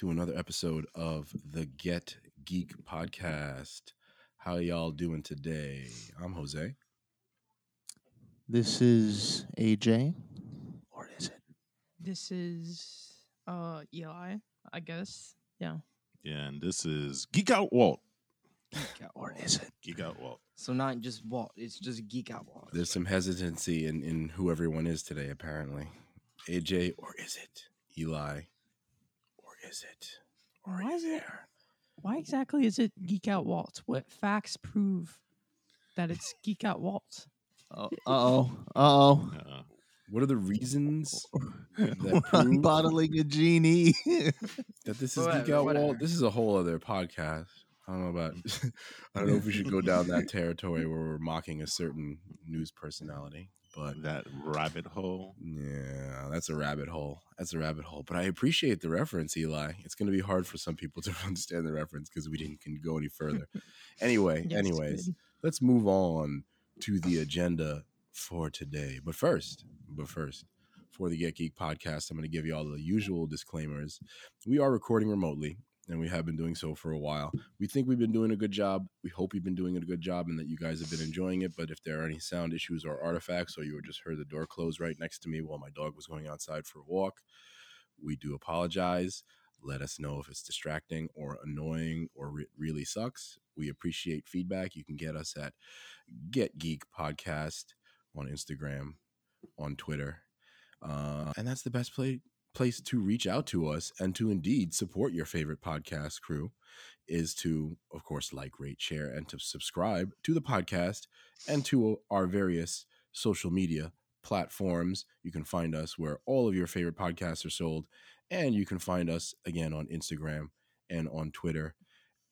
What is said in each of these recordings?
to another episode of the Get Geek podcast. How y'all doing today? I'm Jose. This is AJ. Or is it? This is uh Eli, I guess. Yeah. Yeah, and this is Geek Out Walt. Or is it? Geek Out Walt. So not just Walt, it's just Geek Out Walt. There's some hesitancy in, in who everyone is today, apparently. AJ, or is it? Eli, or is it? Or Why is is it- there? Why exactly is it Geek Out Walt? What facts prove that it's Geek Out Walt? Uh oh. Uh oh. Uh, What are the reasons that prove bottling a genie. that this is Whatever, Geek Out whatever. Walt? This is a whole other podcast. I don't know about. I don't know if we should go down that territory where we're mocking a certain news personality, but that rabbit hole. Yeah, that's a rabbit hole. That's a rabbit hole. But I appreciate the reference, Eli. It's going to be hard for some people to understand the reference because we didn't can go any further. Anyway, Yes, anyways, good. let's move on to the agenda for today. But first, but first, for the Get Geek podcast, I'm going to give you all the usual disclaimers. We are recording remotely, and we have been doing so for a while. We think we've been doing a good job. We hope we've been doing a good job and that you guys have been enjoying it. But if there are any sound issues or artifacts, or you just heard the door close right next to me while my dog was going outside for a walk, we do apologize. Let us know if it's distracting or annoying or re- really sucks. We appreciate feedback. You can get us at Get Geek Podcast on Instagram, on Twitter. Uh, and that's the best play, place to reach out to us and to indeed support your favorite podcast crew is to, of course, like, rate, share, and to subscribe to the podcast and to uh, our various social media platforms. You can find us where all of your favorite podcasts are sold. And you can find us again on Instagram and on Twitter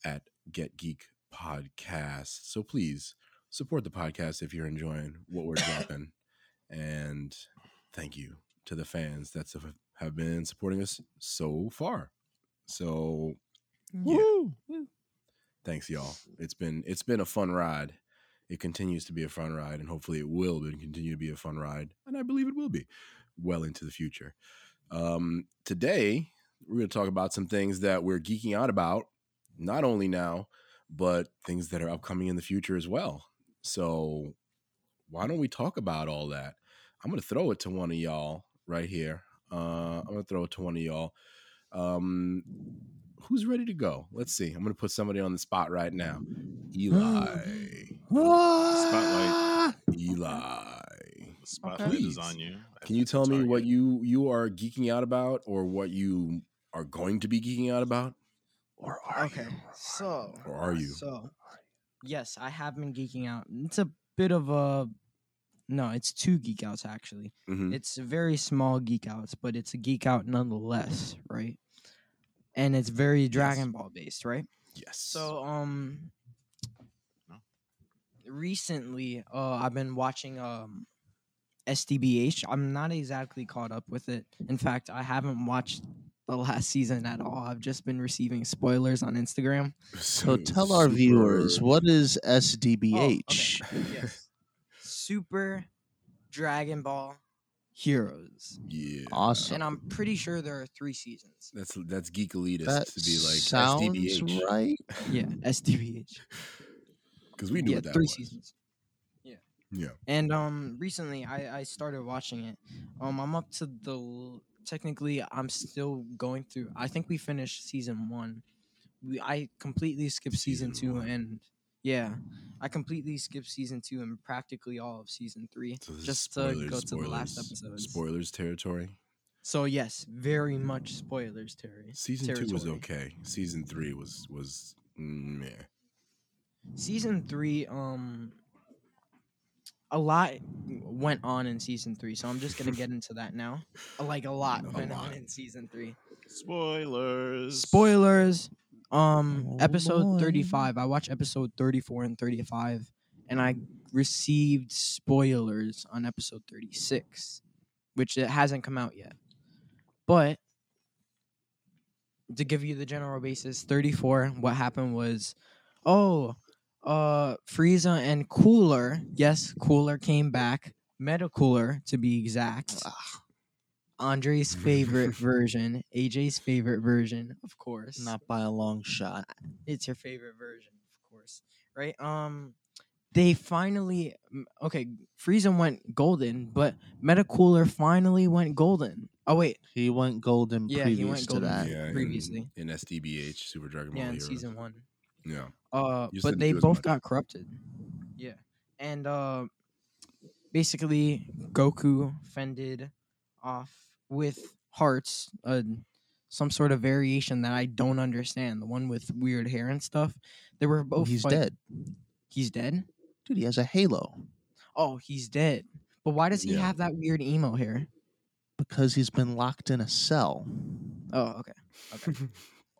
at Get Geek Podcast. So please support the podcast if you're enjoying what we're dropping. And thank you to the fans that have been supporting us so far. So Woo! thanks y'all. It's been it's been a fun ride. It continues to be a fun ride, and hopefully it will continue to be a fun ride, and I believe it will be well into the future. Um, today we're going to talk about some things that we're geeking out about, not only now, but things that are upcoming in the future as well. So why don't we talk about all that? I'm going to throw it to one of y'all right here. Uh, I'm going to throw it to one of y'all. Um, who's ready to go? Let's see. I'm going to put somebody on the spot right now. Eli. Spotlight. Eli. Spotlight Please. is on you. Can you tell me what you you are geeking out about, or what you are going to be geeking out about, Or are Okay, you? so or are you? so yes, I have been geeking out. It's a bit of a no, it's two geek outs actually. Mhm. It's very small geek outs, but it's a geek out nonetheless, right? And it's very Dragon Ball based, right? Yes. So um No. recently uh I've been watching um SDBH. I'm not exactly caught up with it. In fact, I haven't watched the last season at all. I've just been receiving spoilers on Instagram. So tell our viewers what is SDBH? Oh, okay. Yes. Super Dragon Ball Heroes. Yeah. Awesome. And I'm pretty sure there are 3 seasons. That's that's geek elitist that to be like sounds SDBH right. Yeah, SDBH. because we knew yeah, what that 3 was. seasons. Yeah. Yeah. And um recently I I started watching it. Um I'm up to the technically I'm still going through. I think we finished season 1. We I completely skipped season, Season 2 one. and yeah, I completely skipped season 2 and practically all of season 3 So just to spoilers, go to the last episode. Spoilers territory. So yes, very much spoilers Terry. Season two was okay. Season three was was meh. Season 3 um a lot went on in season three, so I'm just gonna get into that now. Like a lot A went lot. on in season three. Spoilers. Spoilers. Um, Oh, episode boy. 35. I watched episode 34 and 35, and I received spoilers on episode 36, which it hasn't come out yet. But to give you the general basis, 34, what happened was, oh, uh, Frieza and Cooler, yes, Cooler came back, Meta Cooler to be exact. Andre's favorite version, AJ's favorite version, of course. Not by a long shot. it's your favorite version, of course, right? Um, they finally okay. Frieza went golden, but Metacooler finally went golden. Oh wait, He went golden Yeah, he previous went to that. yeah, in- previously. in, SDBH Super Dragon Ball yeah, in Heroes. season one. Yeah, Uh, Used but they both much. got corrupted. Yeah, and uh, basically Goku fended off with hearts, uh, some sort of variation that I don't understand. The one with weird hair and stuff. They were Oh, both. he's fight- dead. He's dead. Dude, he has a halo Oh, he's dead. But why does he Yeah. have that weird emo hair? because he's been locked in a cell. Oh, okay. Okay.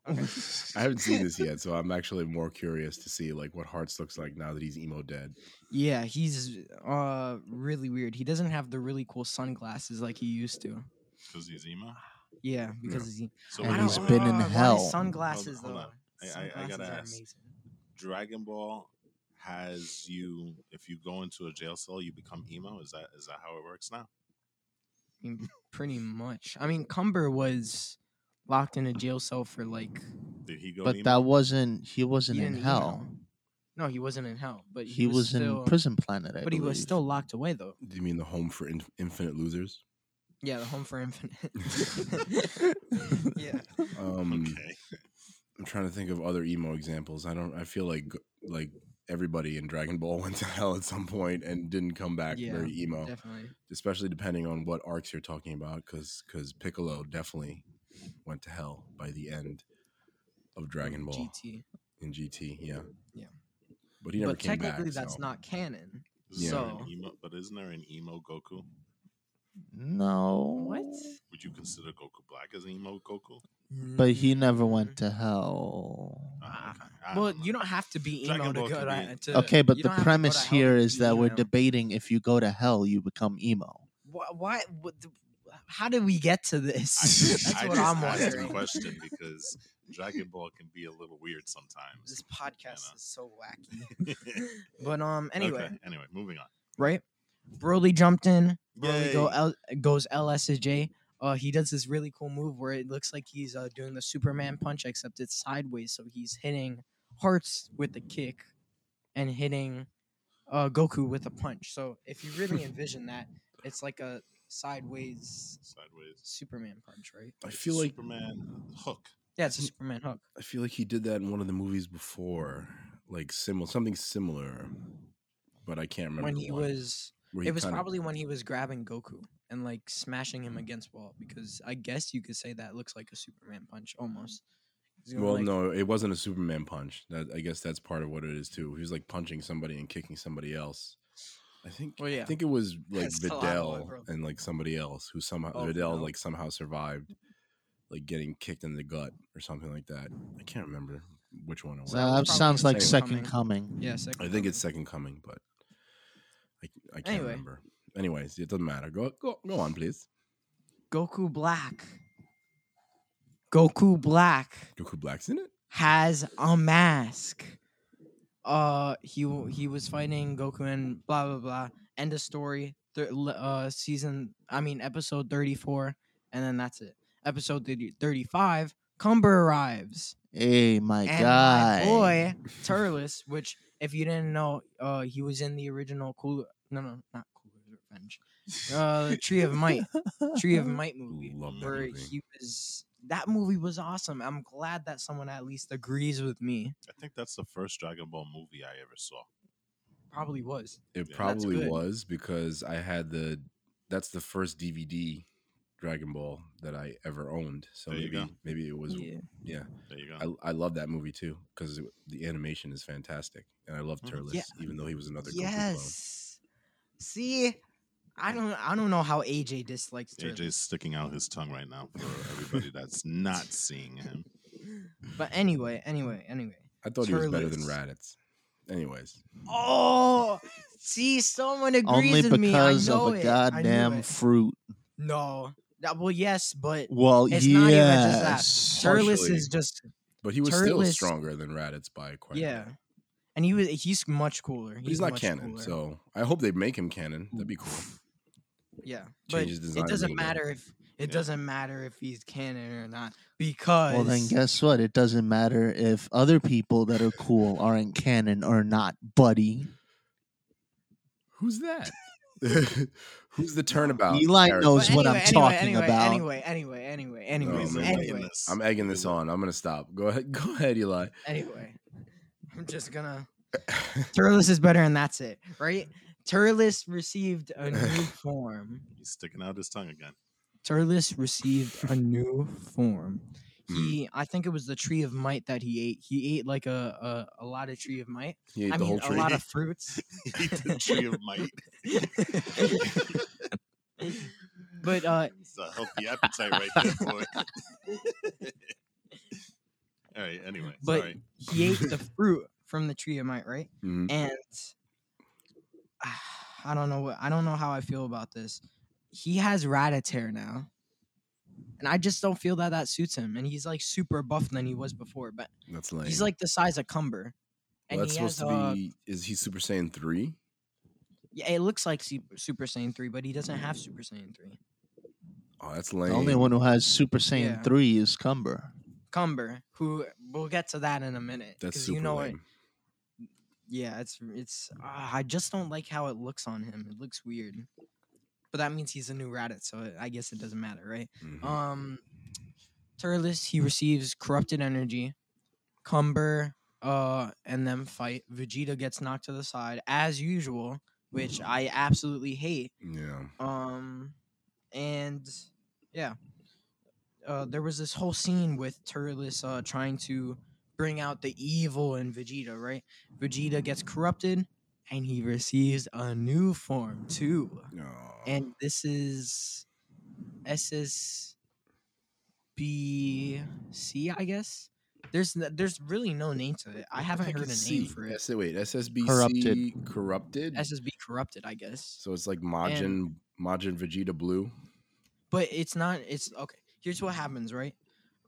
okay. I haven't seen this yet, so I'm actually more curious to see like what Hearts looks like now that he's emo dead. Yeah, he's uh really weird. He doesn't have the really cool sunglasses like he used to. Because he's emo. Yeah, because he So And I what he's don't- been in uh, hell. His sunglasses Hold on, though. hold on. I- I- I sunglasses gotta are ask. amazing. Dragon Ball has you if you go into a jail cell you become emo is that is that how it works now I mean, pretty much. I mean, Cumber was locked in a jail cell for like did he go But emo? that wasn't he wasn't he in didn't hell. emo. No, he wasn't in hell, but he, He, was, still, in prison planet, I But he was believe. still locked away though. Do you mean the home for in- infinite losers? Yeah, the Home for Infinite. yeah. Um, okay I'm trying to think of other emo examples. I don't. I feel like like everybody in Dragon Ball went to hell at some point and didn't come back Yeah, very emo. Definitely. Especially depending on what arcs you're talking about, because because Piccolo definitely went to hell by the end of Dragon Ball GT. in GT. Yeah, Yeah. But he never But came back. technically, that's so- not canon. Isn't there an So- emo, but isn't there an emo Goku No. What? would you consider Goku Black as emo Goku But he never went to hell. Ah. I Well, don't know. you don't have to be Dragon emo to Ball go can to, be- to. Okay, but you the don't have to go premise to hell here to is be that we're emo. debating if you go to hell, you become emo. Why? why what, the- how did we get to I this? just, That's I what just I'm asked the wondering. question because Dragon Ball can be a little weird sometimes. This podcast know. is so wacky. But um, anyway, Okay, anyway, moving on. right? Broly jumped in. Broly go L, goes LSJ. Uh, he does this really cool move where it looks like he's uh, doing the Superman punch, except it's sideways. So he's hitting hearts with the kick, and hitting uh, Goku with a punch. So if you really envision that, it's like a sideways Sideways. Superman punch, right? I feel like Superman hook. Yeah, it's a Superman hook. I feel like he did that in one of the movies before, like similar something similar, but I can't remember When he one, was, where it was kinda- probably when he was grabbing Goku and like smashing him mm. against wall. Because I guess you could say that looks like a Superman punch almost. Well, like- no, it wasn't a Superman punch. That I guess that's part of what it is too. He was like punching somebody and kicking somebody else. I think. Well, yeah. I think it was like That's still out, boy, Videl and like somebody else who somehow Oh, Videl Videl. like somehow survived, like getting kicked in the gut or something like that. I can't remember which one it was. So that was That probably sounds like Second Second Coming. Yeah, second I think coming. it's Second Coming, but I, I can't Anyway. remember. Anyways, it doesn't matter. Go go go on, please. Goku Black. Goku Black Goku Black's in it. has a mask. Uh, he he was fighting Goku and blah blah blah. End of story. Thir- uh, season. I mean, episode thirty four, and then that's it. Episode 30, 35, Cumber arrives. Hey, my and guy. my boy Turles, which if you didn't know, uh, he was in the original Cool. No, no, not Cooler's Revenge. Uh, Tree of Might, Tree of Might movie, Love that where movie. he was. That movie was awesome. I'm glad that someone at least agrees with me. I think that's the first Dragon Ball movie I ever saw. Probably was. It Yeah, probably was because I had the. That's the first DVD Dragon Ball that I ever owned. So There maybe maybe it was Yeah. yeah. There you go. I, I love that movie too because the animation is fantastic and I love Mhm. Turles Yeah. even though he was another Goku clone. Yes. See, I don't I don't know how AJ dislikes Turles. AJ's sticking out his tongue right now for everybody that's not seeing him. But anyway, anyway, anyway. I thought he was better than Turles. Raditz. Anyways, Oh, see, someone agrees Only with me. I because know of a it. I knew goddamn it. fruit. No. That- well, yes, but Well, It's yes. not even just that. Turles is just but he was still stronger than Raditz by quite. a yeah, bit. and he was he's much cooler. But he's, not much canon, cooler. so I hope they make him canon. That'd be cool. yeah, change but it doesn't little bit. matter if it Yeah. doesn't matter if he's canon or not because Well, then guess what? It doesn't matter if other people that are cool aren't canon or not, buddy. Who's that? Who's the turnabout? Eli character? knows But what I'm anyway, talking anyway, about. Anyway, anyway, anyway, anyway, Oh, anyway, I'm egging this on. I'm gonna stop. Go ahead. Go ahead, Eli. anyway. I'm just gonna. Turles is better, and that's it, right? Turles received a new form. He's sticking out his tongue again. Turles received a new form. Hmm. He, I think it was the tree of might that he ate. He ate like a a, a lot of tree of might. He ate I the mean, whole a lot of fruits. He ate the tree of might. but uh, It's a healthy appetite right there, boy. All right. Anyway, But- sorry. he ate the fruit from the tree of might, right? Mhm. And I don't know what I don't know how I feel about this. He has Raditz hair now. And I just don't feel that that suits him. And he's like super buff than he was before. But That's lame. he's like the size of Cumber. And well, that's he has, supposed to uh, be. Is he Super Saiyan three? yeah, it looks like Super Saiyan 3, but he doesn't have Super Saiyan 3. Oh, that's lame. The only one who has Super Saiyan Yeah. 3 is Cumber. Cumber, who we'll get to that in a minute. That's super you know lame. it. Yeah, it's it's. Uh, I just don't like how it looks on him. It looks weird. But that means he's a new Raditz, so I guess it doesn't matter, right? Mhm. Um, Turles he receives corrupted energy. Cumber, uh, and them fight. Vegeta gets knocked to the side as usual, which I absolutely hate. yeah. Um, and yeah, uh, there was this whole scene with Turles uh, trying to bring out the evil in Vegeta, right? Vegeta gets corrupted, and he receives a new form too. No. And this is SSBC, I guess. There's n- there's really no name to it. I haven't heard a name for it. S- wait, SSBC Corrupted. corrupted. SSB corrupted, I guess. so it's like Majin Majin Vegeta Blue. but it's not it's okay here's what happens right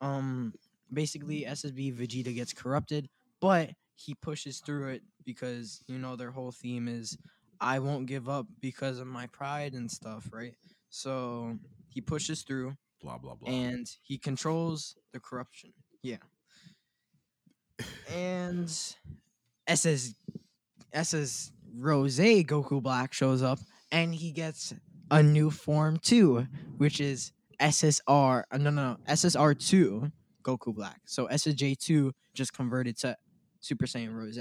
um basically ssb vegeta gets corrupted but he pushes through it because you know their whole theme is i won't give up because of my pride and stuff right so he pushes through Blah blah blah. and he controls the corruption yeah and ss ss rose goku black shows up and he gets a new form too which is ssr uh, no no no ssr2 goku black so ssj2 just converted to super saiyan rose.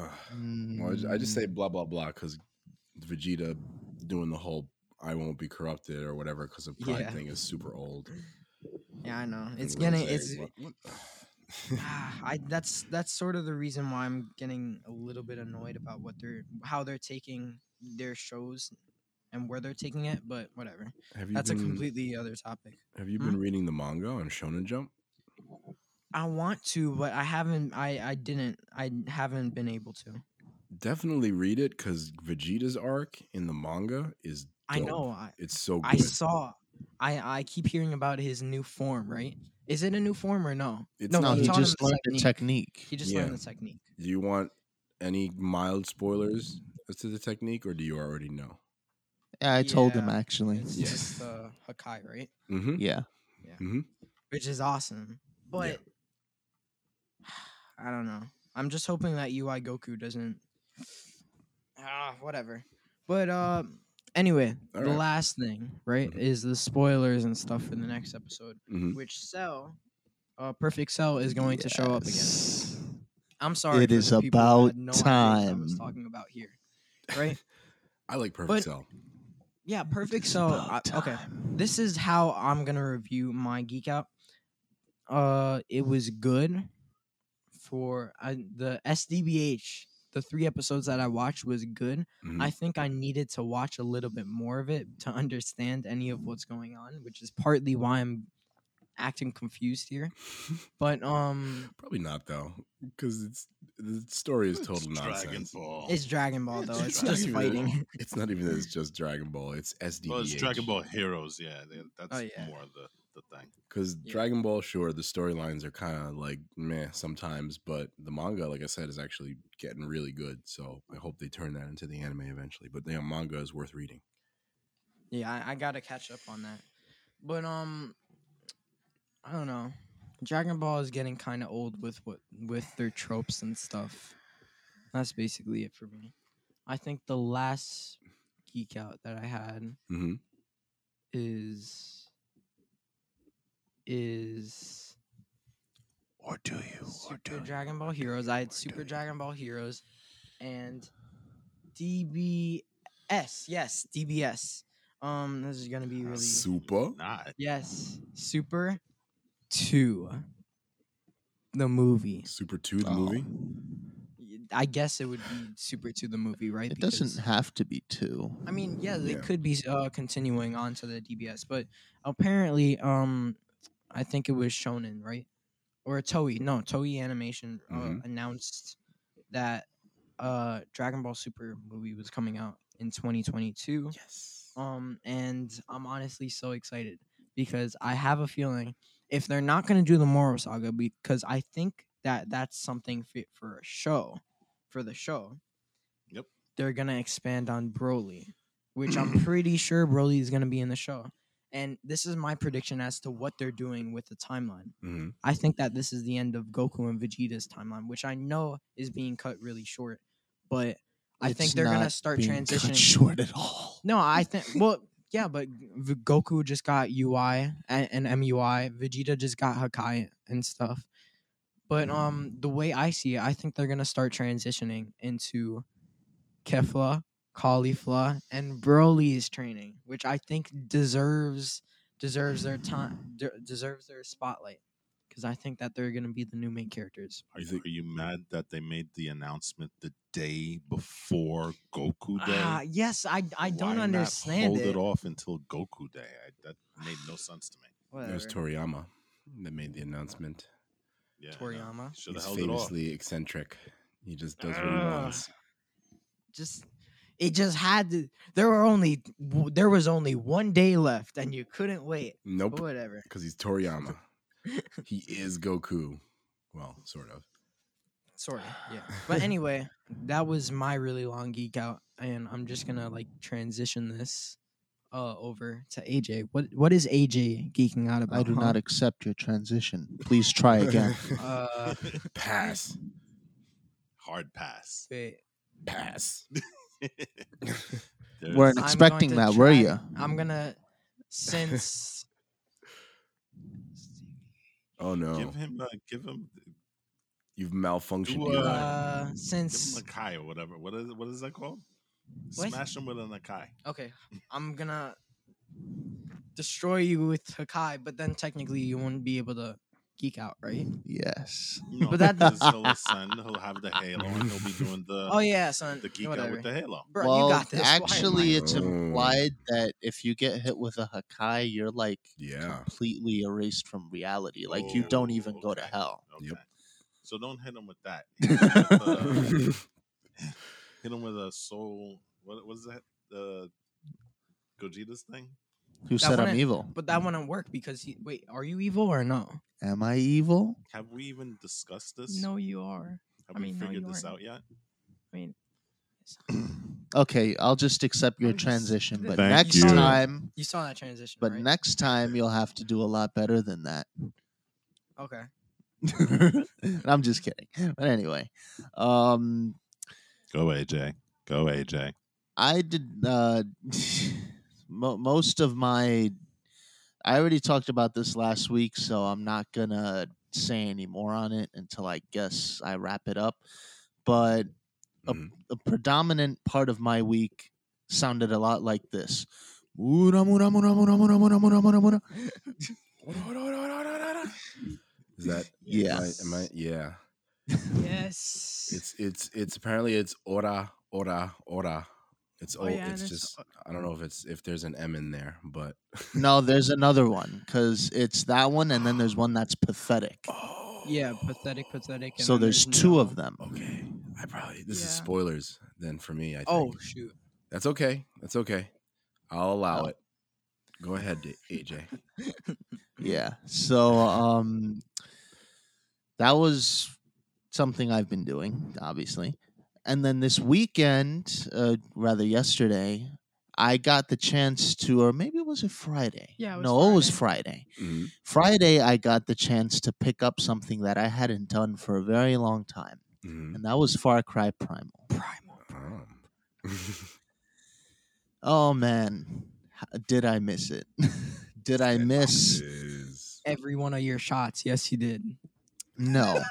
Well, I ju- I just Mm. say blah blah blah because Vegeta doing the whole "I won't be corrupted" or whatever because of pride Yeah. thing is super old. yeah i know And it's getting it's what- what- Ah, I that's that's sort of the reason why I'm getting a little bit annoyed about what they're how they're taking their shows and where they're taking it, but whatever. have you That's been, a completely other topic. Have you Hmm? been reading the manga on Shonen Jump? I want to, but I haven't I I didn't I haven't been able to. Definitely read it because Vegeta's arc in the manga is. I know I It's so good. I saw I I keep hearing about his new form, right? Is it a new form or no? It's no, No, not he he just the learned the technique. technique. He just Yeah. learned the technique. Do you want any mild spoilers as to the technique, or do you already know? Yeah, I told him actually. It's Yeah. just uh Hakai, right? Mm-hmm. Yeah. Mm-hmm. which is awesome. But I don't know. I'm just hoping that UI Goku doesn't. Ah, whatever. But uh, anyway, All the right. last thing, right, Mhm. is the spoilers and stuff for the next episode, Mm-hmm. which Cell, uh, Perfect Cell is going to show up again. Yes. I'm sorry. It for is the people who about had no idea what I was time. talking about here, right? I like Perfect But- Cell. Yeah, Perfect Cell. I- okay, this is how I'm gonna review my geek out. Uh, it was good for uh, the SDBH, the three episodes that I watched was good. Mhm. I think I needed to watch a little bit more of it to understand any of what's going on, which is partly why I'm acting confused here. But um, Probably not though, because it's the story is total It's Dragon nonsense. Ball. it's Dragon Ball though. It's not just even- fighting. It's not even that it's just Dragon Ball. It's SDH. well, it's Dragon Ball Heroes. Yeah, that's Oh, yeah. more the the thing. Because Yeah. Dragon Ball, sure, the storylines are kind of like meh sometimes, but the manga, like I said, is actually getting really good. So I hope they turn that into the anime eventually. But the manga is worth reading. Yeah, I, I gotta catch up on that. But um, I don't know. Dragon Ball is getting kind of old with what with their tropes and stuff. That's basically it for me. I think the last geek out that I had hmm is is Or do you? Super Dragon Ball Heroes. I had Super Dragon Ball Heroes and DBS. Yes, DBS. Um, this is gonna be really Super. Not yes, Super Two, the movie. Super 2, the Oh. movie? I guess it would be Super Two, the movie, right? It Because- doesn't have to be two. I mean, yeah, they Yeah. could be uh, continuing on to the DBS, but apparently, um, I think it was Shonen, right? Or Toei? No, Toei Animation uh, Mhm. announced that uh Dragon Ball Super movie was coming out in 2022. Yes. Um, and I'm honestly so excited because I have a feeling if they're not gonna do the Moro Saga, because I think that that's something fit for a show, for the show. Yep. They're gonna expand on Broly, which I'm pretty sure Broly is gonna be in the show. And this is my prediction as to what they're doing with the timeline. hmm I think that this is the end of Goku and Vegeta's timeline, which I know is being cut really short, but I think they're gonna start transitioning. short at all. No, I think well, yeah, but v- Goku just got UI and, and MUI. Vegeta just got Hakai and stuff. But um, the way I see it, I think they're gonna start transitioning into Kefla, Caulifla, and Broly's training, which I think deserves deserves their time, de- deserves their spotlight, because I think that they're gonna be the new main characters. Are You you, are you mad that they made the announcement the day before Goku Day? Ah, yes, I I don't Why not understand hold it. it. off until Goku Day. I, that made no sense to me. It was Toriyama that made the announcement. Yeah, Toriyama. should He's held it off. famously eccentric. He just does what he wants. just it just had to there were only there was only one day left and you couldn't wait but Nope. whatever Because he's Toriyama. he is Goku. Well, sort of. sort of yeah but anyway that was my really long geek out and i'm just gonna like transition this uh over to aj what what is aj geeking out about I do huh? not accept your transition. Please try again. uh Pass. Hard pass. wait Pass. There's- Weren't expecting going to that, were you? i'm gonna since Oh no. Give him, uh, give him, You've malfunctioned. Do, Eli. uh give him since a Kai or whatever. What is what is that called? What? Smash him with an Akai. Okay, I'm gonna destroy you with Hakai, but then technically you won't be able to geek out, right? Yes. No, But that- because he'll ascend, he'll have the halo, and he'll be doing the oh yeah, son. the geek whatever. out with the halo. Bro, well, you got this. Actually, it's Oh. implied that if you get hit with a Hakai, you're like yeah. completely erased from reality. Like you don't even Oh, go to hell. Okay. Yep. So don't hit him with that. Hit him hit him with a soul. What was that? The Gogeta's thing. Who That said I'm wouldn't- evil? but that wouldn't work because he. Wait, are you evil or no? Am I evil? Have we even discussed this? No, you are. Have I we mean, no, figured you this aren't. out yet? I mean, Okay, I'll just accept your just- transition. But Thank next you. time, You saw that transition, but right? next time you'll have to do a lot better than that. okay. I'm just kidding. But anyway, um, Go AJ. Go AJ. I did uh, mo- most of my. I already talked about this last week, so I'm not gonna say any more on it until I guess I wrap it up. But a, Mhm. a predominant part of my week sounded a lot like this. Is that? Yeah. Am I, am I? Yeah. yeah, Yes. It's it's it's apparently it's ora ora ora. It's Oh, oh, yeah, it's it's- just I don't know if it's if there's an M in there, but No, there's another one because it's that one, and then there's one that's pathetic. oh Yeah, pathetic, pathetic. and So then there's two no. of them. Okay, I probably this is spoilers then for me. I think. Oh shoot. that's okay. That's okay. I'll allow Oh. it. Go ahead, AJ. Yeah. So um that was something I've been doing, obviously. And then this weekend, uh, rather yesterday, I got the chance to or maybe it was a Friday. Yeah, it was no, it was Friday. Mhm. Friday I got the chance to pick up something that I hadn't done for a very long time. Mhm. And that was Far Cry Primal. Primal. Oh. Oh man, H- did I miss it? did I miss Is- Every one of your shots. Yes, you did. No.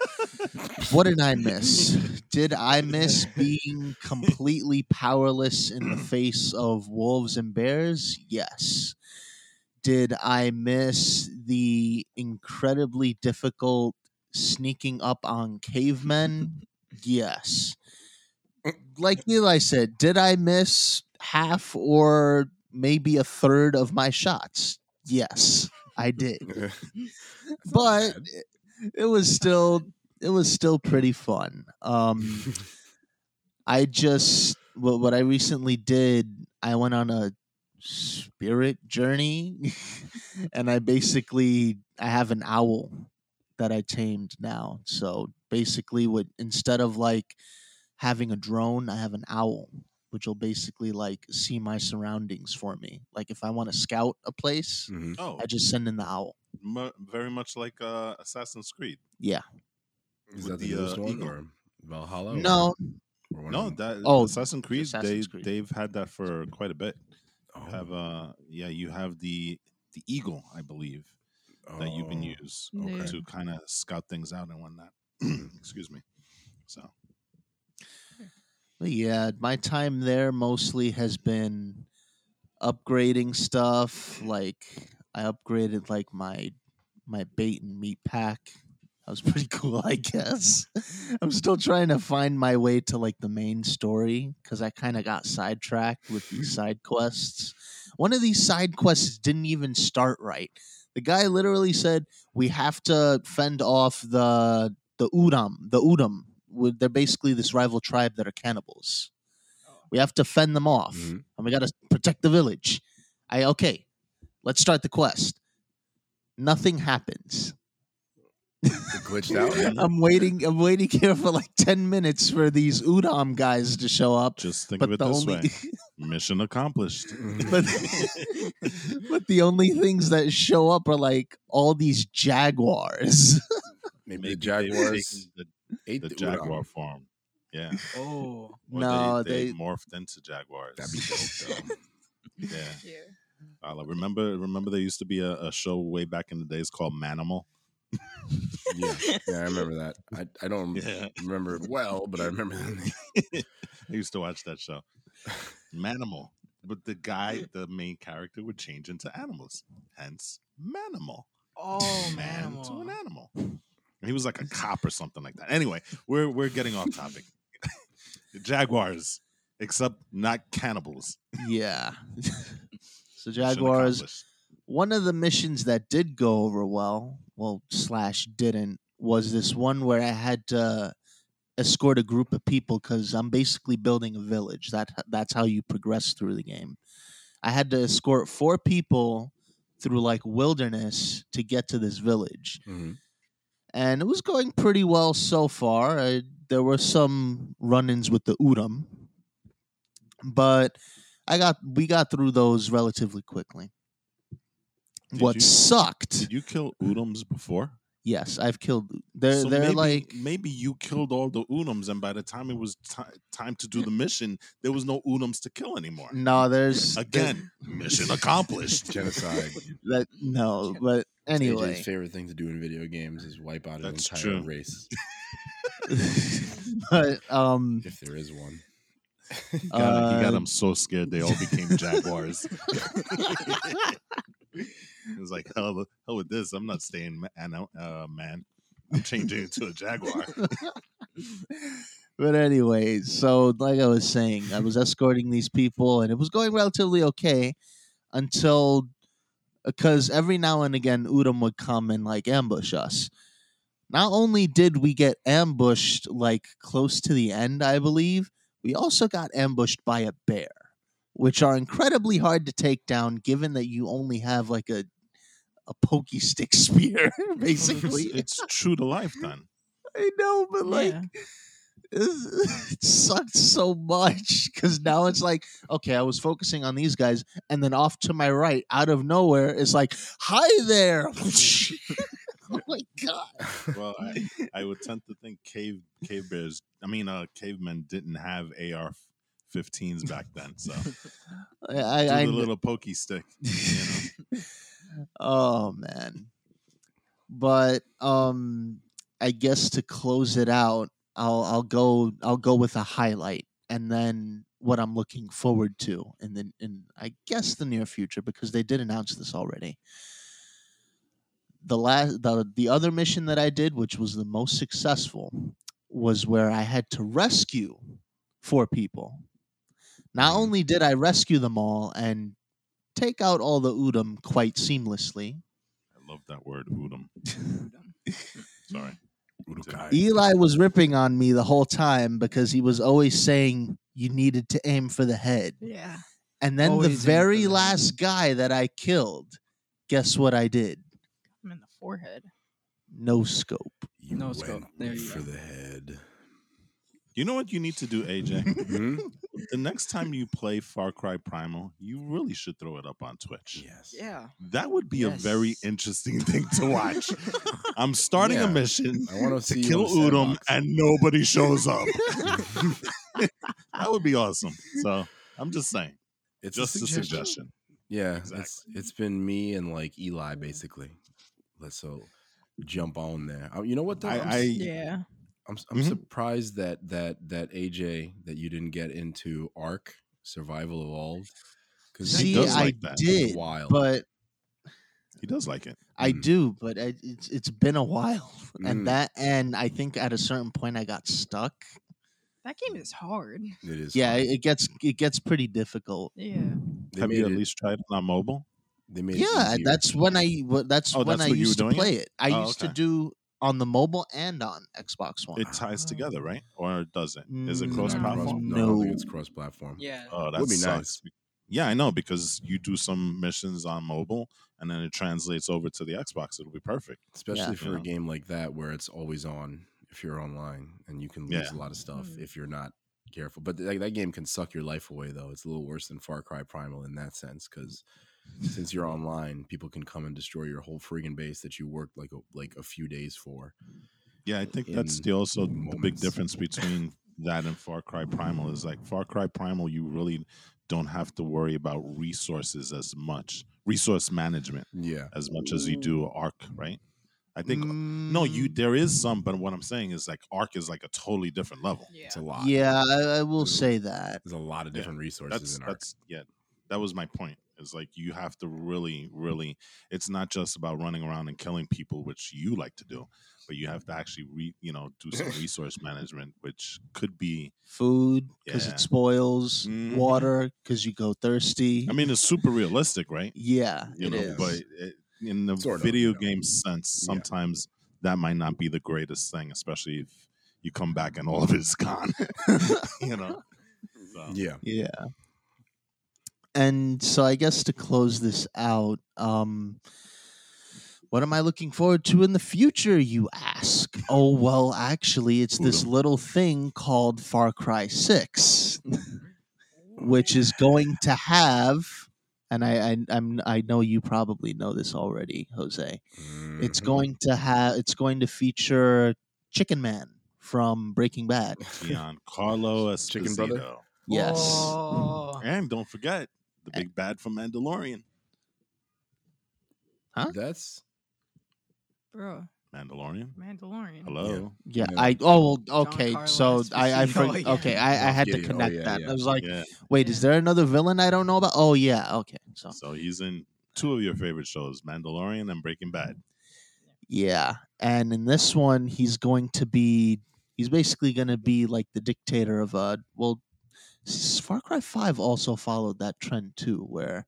what did I miss? Did I miss being completely powerless in the face of wolves and bears? Yes. Did I miss the incredibly difficult sneaking up on cavemen? Yes. Like Eli said, did I miss half or maybe a third of my shots? Yes, I did but. it, was still it was still pretty fun. Um, I just what what I recently did. I went on a spirit journey, and I basically I have an owl that I tamed now. So basically, what instead of like having a drone, I have an owl. Which will basically like see my surroundings for me. Like if I want to scout a place, Mhm. Oh, I just send in the owl. mu- very much like uh, Assassin's Creed. Yeah. Is with that the, the, newest uh, one or Valhalla? No, or one No, that Oh, Assassin's Creed. Assassin's they Creed. they've had that for quite a bit. Oh, You have uh yeah, you have the the eagle, I believe, that you can oh, use Yeah. to kind of scout things out and whatnot. Excuse me. So But yeah, my time there mostly has been upgrading stuff. Like I upgraded like my my bait and meat pack. That was pretty cool, I guess. I'm still trying to find my way to like the main story because I kind of got sidetracked with these mm-hmm. side quests. One of these side quests didn't even start right. The guy literally said we have to fend off the the Udam, the Udam. With they're basically this rival tribe that are cannibals. We have to fend them off, Mhm. and we got to protect the village. I okay. Let's start the quest. Nothing happens. Glitched out. I'm waiting. I'm waiting here for like ten minutes for these Udam guys to show up. just think But of it the this only, way: mission accomplished. but but the only things that show up are like all these jaguars. Maybe, Maybe the they've Jaguars the, ate the the, jaguar Udam. form. Yeah, Oh. Or No, they, they- morphed into jaguars. That'd be dope, though. yeah. Yeah. Uh, remember, remember, there used to be a, a show way back in the days called Manimal. yeah, yeah, I remember that. I, I don't Yeah. remember it well, but I remember that. I used to watch that show. Manimal. But the guy, the main character, would change into animals. Hence, Manimal. Oh Man man. to an animal. And he was like a cop or something like that. Anyway, we're we're getting off topic. Jaguars, except not cannibals. yeah. so jaguars. One of the missions that did go over well, well slash didn't, was this one where I had to escort a group of people because I'm basically building a village. That that's how you progress through the game. I had to escort four people through like wilderness to get to this village. Mhm. And it was going pretty well so far. I, there were some run-ins with the Udam, but I got we got through those relatively quickly. Did what you- sucked? Did you kill Udams before? yes, I've killed. They're So they're maybe, like maybe you killed all the Udams, and by the time it was ti time to do the mission, there was no Udams to kill anymore. no. There's Again, mission accomplished. Genocide. that no, but anyway, AJ's favorite thing to do in video games is wipe out an entire true. race, but um, if there is one. He got, he got Uh, them so scared they all became jaguars. It was like hell, hell with this. I'm not staying ma- an- uh, man. I'm changing into a jaguar. but anyway, so like I was saying, I was escorting these people, and it was going relatively okay until because every now and again Udam would come and like ambush us. Not only did we get ambushed like close to the end, I believe, we also got ambushed by a bear, which are incredibly hard to take down given that you only have like a a pokey stick spear, basically. it's, it's true to life then. I know, but like Yeah. It sucked so much because now it's like okay i was focusing on these guys and then off to my right out of nowhere it's like hi there oh my god Well, I, I would tend to think cave cave bears. I mean, uh, cavemen didn't have AR-15s back then, so i, do I, I the little pokey stick. You know? oh man but um i guess to close it out i'll i'll go i'll go with a highlight and then what i'm looking forward to in the in i guess the near future because they did announce this already the last the the other mission that i did which was the most successful was where i had to rescue four people not Mhm. only did i rescue them all and take out all the udam quite seamlessly I love that word, udam. Sorry. Urukai. Eli was ripping on me the whole time because he was always saying you needed to aim for the head. Yeah. And then Always the very the head. last guy that I killed, guess what I did? I'm in the forehead. No scope. You No went scope. There you for go. the head. You know what you need to do, AJ? Mhm. the next time you play Far Cry Primal, you really should throw it up on Twitch. Yes. Yeah. That would be a very interesting thing to watch. I'm starting Yeah. a mission I want to to see you kill in Udam and nobody shows up. that would be awesome. So I'm just saying, It's just a a suggestion. suggestion. Yeah, it's it's been me and like Eli basically. Let's so jump on there. Uh, You know what though? I- I'm, I- s- Yeah. I'm, s- I'm Mhm. surprised that that that AJ that you didn't get into Ark Survival Evolved because See, does I like that. did, wild. but He does like it. I Mm. do, but I, it's it's been a while, Mm. and that and I think at a certain point I got stuck. That game is hard. it is. Yeah, fun. it gets it gets pretty difficult. Yeah. They Have you at it- least tried it on mobile? They made Yeah, easier. that's when I that's Oh, when that's I what you were used to doing it? play it. I Oh, used to do on the mobile and on Xbox One. It ties Oh. together, right? Or does it? Is it Mm, cross no. platform? No, I don't think No. it's cross platform. Yeah. Oh, that Would be sucks. Yeah, I know because you do some missions on mobile and then it translates over to the Xbox. It'll be perfect. especially Yeah. for You a know? game like that where it's always on if you're online and you can lose Yeah. a lot of stuff Mm. if you're not careful but like, that game can suck your life away though it's a little worse than far cry primal in that sense because since you're online people can come and destroy your whole friggin base that you worked like a, like a few days for Yeah, I think that's in the also the big difference between that and Far Cry Primal is like Far Cry Primal, you really don't have to worry about resources as much, resource management yeah as much as you do Ark, right? I think no, you Mm, there is some, but what I'm saying is like Ark is like a totally different level. Yeah. it's a lot Yeah, I, I will Ooh. say that. there's a lot of Yeah, different resources That's in Ark. that's yeah, that was my point. It's like you have to really, really. It's not just about running around and killing people, which you like to do, but you have to actually re, you know, do some resource management, which could be. Food because Yeah. it spoils. Mhm. Water because you go thirsty. I mean, it's super realistic, right? yeah, You it know, is. but it, in the Sort of, video you know. game sense, Yeah. sometimes that might not be the greatest thing, especially if you come back and all of it's gone. you know. So, yeah Yeah. And so I guess to close this out, um what am I looking forward to in the future, you ask? Oh, well, actually, it's this little thing called Far Cry 6, which is going to have, and I, I, I'm, I know you probably know this already, Jose. It's Mhm. going to have, it's going to feature Chicken Man from Breaking Bad. Giancarlo Esposito. Chicken brother? Yes. Oh. And don't forget the eh big bad from Mandalorian. Huh? That's Bro, Mandalorian. Mandalorian. Hello. Yeah, Yeah. I oh well, okay. So I I Esposito, for, yeah. okay I, I had to Gideon. Oh, connect yeah, that. yeah. I was like, yeah. wait, is there another villain I don't know about? Oh yeah, okay. So So he's in two of your favorite shows, Mandalorian and Breaking Bad. yeah, and in this one he's going to be he's basically going to be like the dictator of a well s- Far Cry 5 also followed that trend too where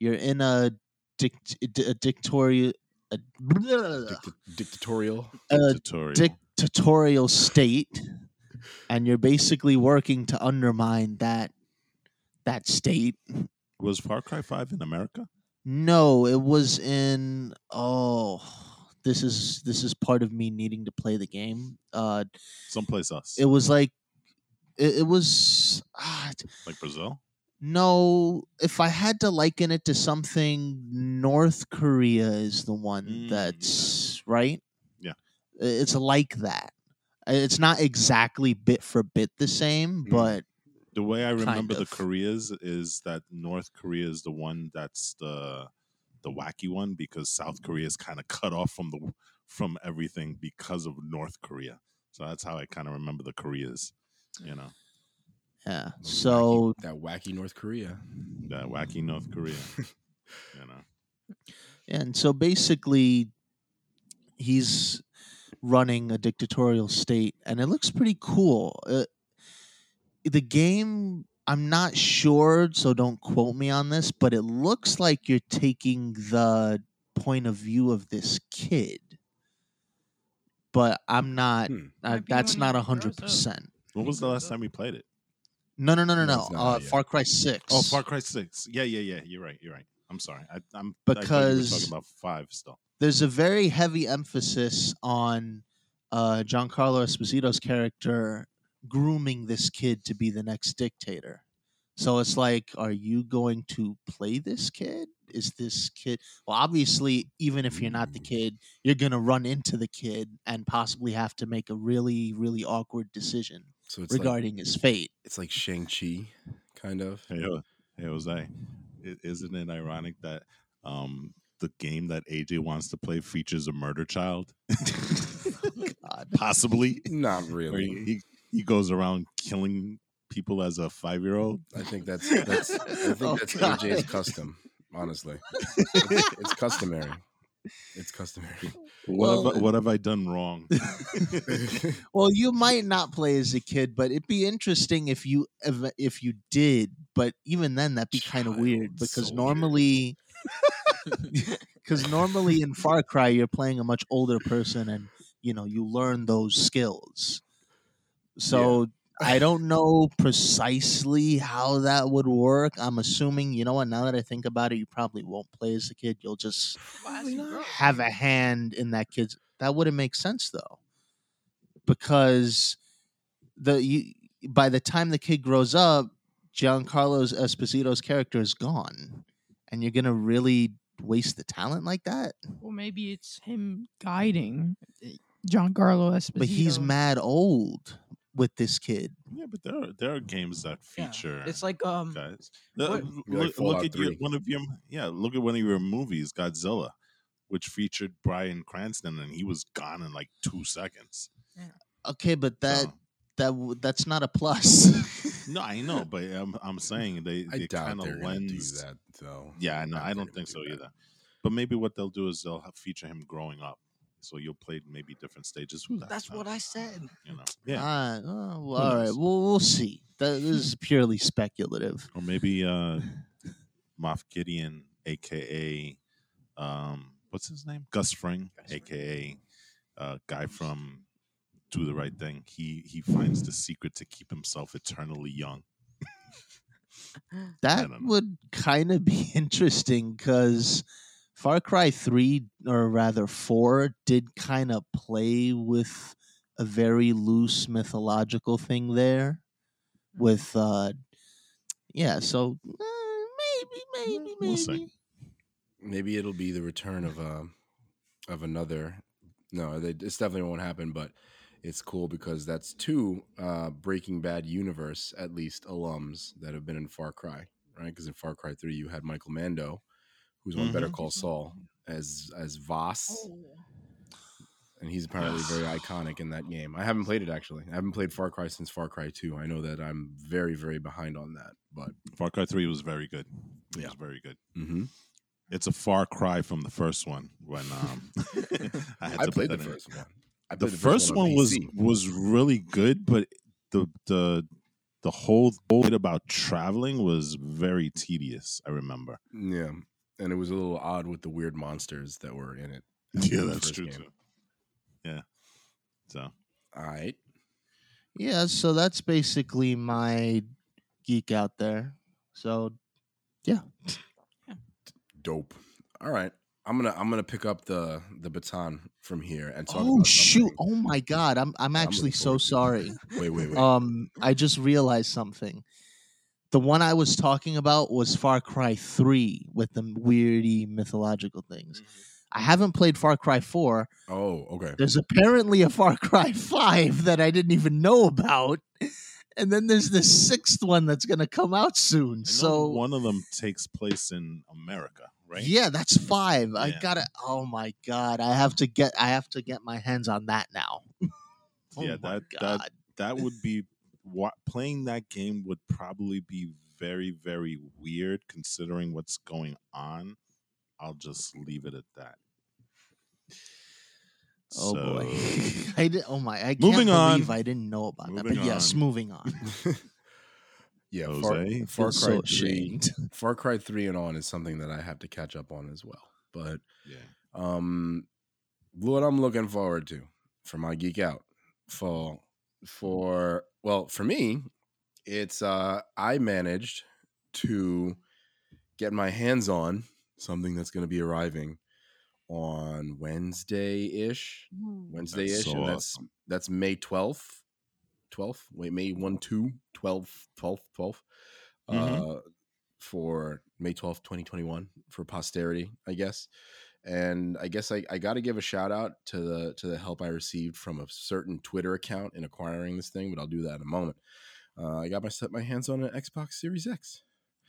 you're in a dict- a dictatorial a, Dicta- dictatorial. a Tutorial. dictatorial state and you're basically working to undermine that that state was Far Cry Five in America? no it was in oh this is this is part of me needing to play the game uh Someplace else, it was like it, it was ah, like Brazil. no if i had to liken it to something north korea is the one Mm, that's right Yeah. It's like that it's not exactly bit for bit the same Mm. but The way I remember the. Koreas is that North Korea is the one that's the the wacky one because South Korea is kind of cut off from the from everything because of North Korea. So that's how I kind of remember the Koreas. You know, yeah Those so wacky- that wacky North Korea. that wacky North Korea. you know, And so basically, he's running a dictatorial state, and it looks pretty cool. Uh, the game, I'm not sure, so don't quote me on this, but it looks like you're taking the point of view of this kid. But I'm not. Hmm. Uh, that's not a hundred grows up. percent. When was the last time we played it? No, no, no, no, No, no. Uh. Far Cry Six. Oh, Far Cry Six. Yeah, yeah, yeah. You're right. You're right. I'm sorry. I, I'm I thought you Because- talking about five still. there's a very heavy emphasis on uh, Giancarlo Esposito's character grooming this kid to be the next dictator. So it's like, are you going to play this kid? Is this kid? Well, obviously, even if you're not the kid, you're going to run into the kid and possibly have to make a really, really awkward decision So it's like regarding his fate. it's like Shang Chi, kind of. Hey, Ho- hey Jose, i- isn't it ironic that um, the game that AJ wants to play features a murder child? God. Possibly. Not really. he, he, he goes around killing people as a five year old. I think that's that's I think Oh, that's God. AJ's custom. Honestly, it's, it's customary. It's customary. What, have, Well- I- what have I done wrong? Well, you might not play as a kid, but it'd be interesting if you ev- if you did. But even then, that'd be kind of weird because soldier. normally, because normally in Far Cry you're playing a much older person, and you know you learn those skills. So I don't know precisely how that would work. I'm assuming, you know what? Now that I think about it, you probably won't play as a kid. You'll just have a hand in that kid's that wouldn't make sense though because the you by the time the kid grows up giancarlo esposito's character is gone and you're gonna really waste the talent like that Well, maybe it's him guiding eh, Giancarlo Esposito. but he's mad old with this kid yeah, but there are, there are games that Yeah, feature It's like um, guys. what- Look, like look, look at your, one of your yeah. Look at one of your movies, Godzilla, which featured Bryan Cranston, and he was gone in like two seconds. okay but that So- that that's not a plus no, I know, but I'm I'm saying they I they kind of gonna do lens. that though. Yeah, no, doubt I don't think do so that. either. But maybe what they'll do is they'll feature him growing up, so you'll play maybe different stages. Who the that's heck what? I said. You know, yeah, Ah, oh, well, all right well we'll see that this is purely speculative or maybe uh, Moff Gideon, aka um, what's his name, Gus Fring, aka uh, guy from Do the Right Thing. He he finds the secret to keep himself eternally young. That would kind of be interesting because Far Cry 3, or rather 4, did kind of play with a very loose mythological thing there. With, uh, yeah, so uh, maybe, maybe, maybe. We'll see. Maybe it'll be the return of uh, of another. No, they, this definitely won't happen. But it's cool because that's two uh, Breaking Bad universe at least alums that have been in Far Cry, right? Because in Far Cry Three, you had Michael Mando, who's on Better Mhm. Call Saul as as Vaas, Oh. and he's apparently very iconic in that game. I haven't played it actually. I haven't played Far Cry since Far Cry Two. I know that I'm very very behind on that, but Far Cry Three was very good. It Yeah. was very good. mm-hmm. It's a far cry from the first one when um, I had I to played put the that in. first one. I the played first on one was was really good, but the the the whole bit about traveling was very tedious. I remember. yeah, and it was a little odd with the weird monsters that were in it. Yeah, that's true game. too. Yeah. So All right, Yeah, so that's basically my geek out there. So yeah. dope. All right, I'm gonna I'm gonna pick up the the baton from here and talk. Oh about shoot. Oh my god. I'm I'm I'm actually so sorry. Wait, wait, wait. Um I just realized something. The one I was talking about was Far Cry 3 with the weirdy mythological things. Mm-hmm. I haven't played Far Cry 4. oh, okay. There's apparently a Far Cry 5 that I didn't even know about. And then there's this sixth one that's going to come out soon. So one of them takes place in America, right? Yeah, that's mm-hmm. 5. I got to Oh my god. I have to get I have to get my hands on that now. oh Yeah, that- that- that would be what playing that game would probably be very very weird considering what's going on i'll just leave it at that Oh boy. I did, oh my I can't Moving believe on. I didn't know about that. Moving But yes, moving on. yeah, Far, Jose? Far Feel Cry so Three. ashamed. Far Cry Three and on is something that I have to catch up on as well. But yeah um, what I'm looking forward to for my geek out for for well for me, it's uh I managed to get my hands on something that's going to be arriving on Wednesday ish. Wednesday ish, so and that's that's May twelfth. Twelfth. Wait, May one, two, 12th, 12th, 12th. Mhm. Uh, for May twelfth, twenty twenty one, for posterity, I guess. And I guess I, I got to give a shout out to the to the help I received from a certain Twitter account in acquiring this thing, but I'll do that in a moment. Uh, I got my set my hands on an Xbox Series X.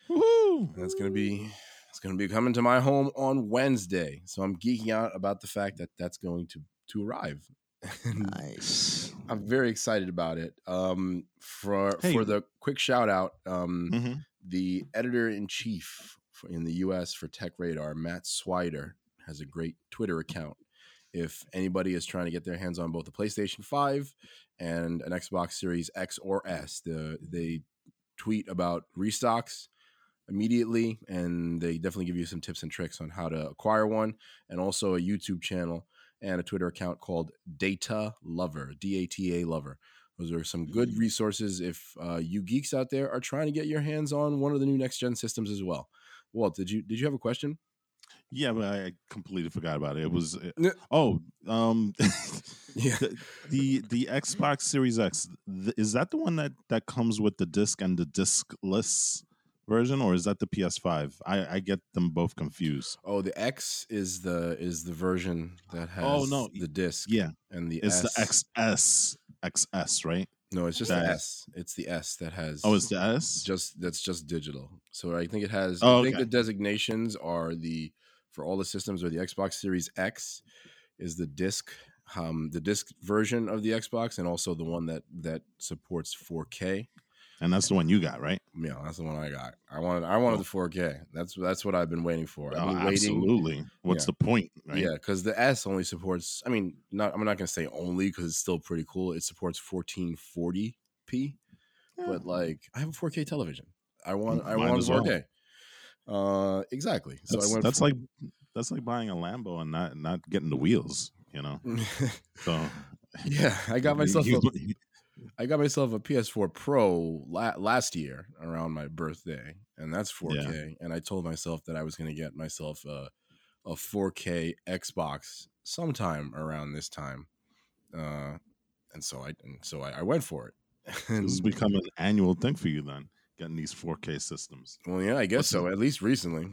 Woohoo! And it's gonna be it's gonna be coming to my home on Wednesday. So I'm geeking out about the fact that that's going to to arrive. Nice. I'm very excited about it. Um, for Hey. for the quick shout out, um, Mhm. the editor in chief in the U.S. for Tech Radar, Matt Swider, has a great Twitter account. If anybody is trying to get their hands on both the PlayStation Five and an Xbox Series X or S, the they tweet about restocks immediately, and they definitely give you some tips and tricks on how to acquire one, and also a YouTube channel and a Twitter account called Data Lover, D A T A Lover. Those are some good resources if uh, you geeks out there are trying to get your hands on one of the new next gen systems as well. Walt, did you did you have a question? Yeah but i completely forgot about it it was Yeah. oh um Yeah. the, the the xbox series x th- is that the one that that comes with the disc and the discless version or is that the ps5 i i get them both confused Oh, the X is the is the version that has Oh, no. the disc. yeah and the it's S. the xs xs right No, it's just that- the S. It's the S that has. oh it's the s just that's just digital. So I think it has. Oh, I think okay. the designations are the for all the systems or the Xbox Series X is the disc, um, the disc version of the Xbox, and also the one that that supports 4K. and that's the one you got right Yeah, that's the one I got. I wanted I wanted Oh. the 4K. That's that's what I've been waiting for. I've Oh, waiting. absolutely what's Yeah. the point right Yeah, because the S only supports. I mean, not. I'm not gonna say only because it's still pretty cool. It supports 1440p, but like I have a 4K television. I want. I Might want 4K. Uh, exactly. So that's, I went. that's for- like that's like buying a lambo and not not getting the wheels you know so yeah, I got myself. you- A, I got myself a PS4 Pro la- last year around my birthday, and that's 4K. And I told myself that I was gonna get myself a a 4K Xbox sometime around this time. Uh, and so I and so I, I went for it. this has become an annual thing for you then getting these 4k systems Well, yeah, I guess What's so. At least recently.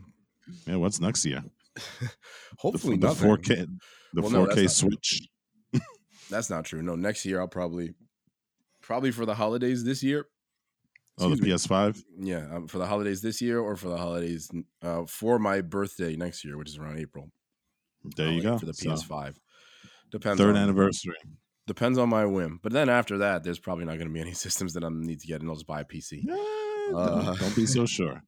yeah what's next year Hopefully, the, the nothing. 4k the Well, no, that's 4k switch That's not true. No, next year I'll probably, probably for the holidays this year. oh the me. ps5 Yeah, um, for the holidays this year, or for the holidays uh, for my birthday next year, which is around April. there you I'll go for the PS5. Depends. third on, anniversary Depends on my whim. But then after that, there's probably not going to be any systems that I need to get, and I'll just buy a PC. Yeah, Uh, don't be so sure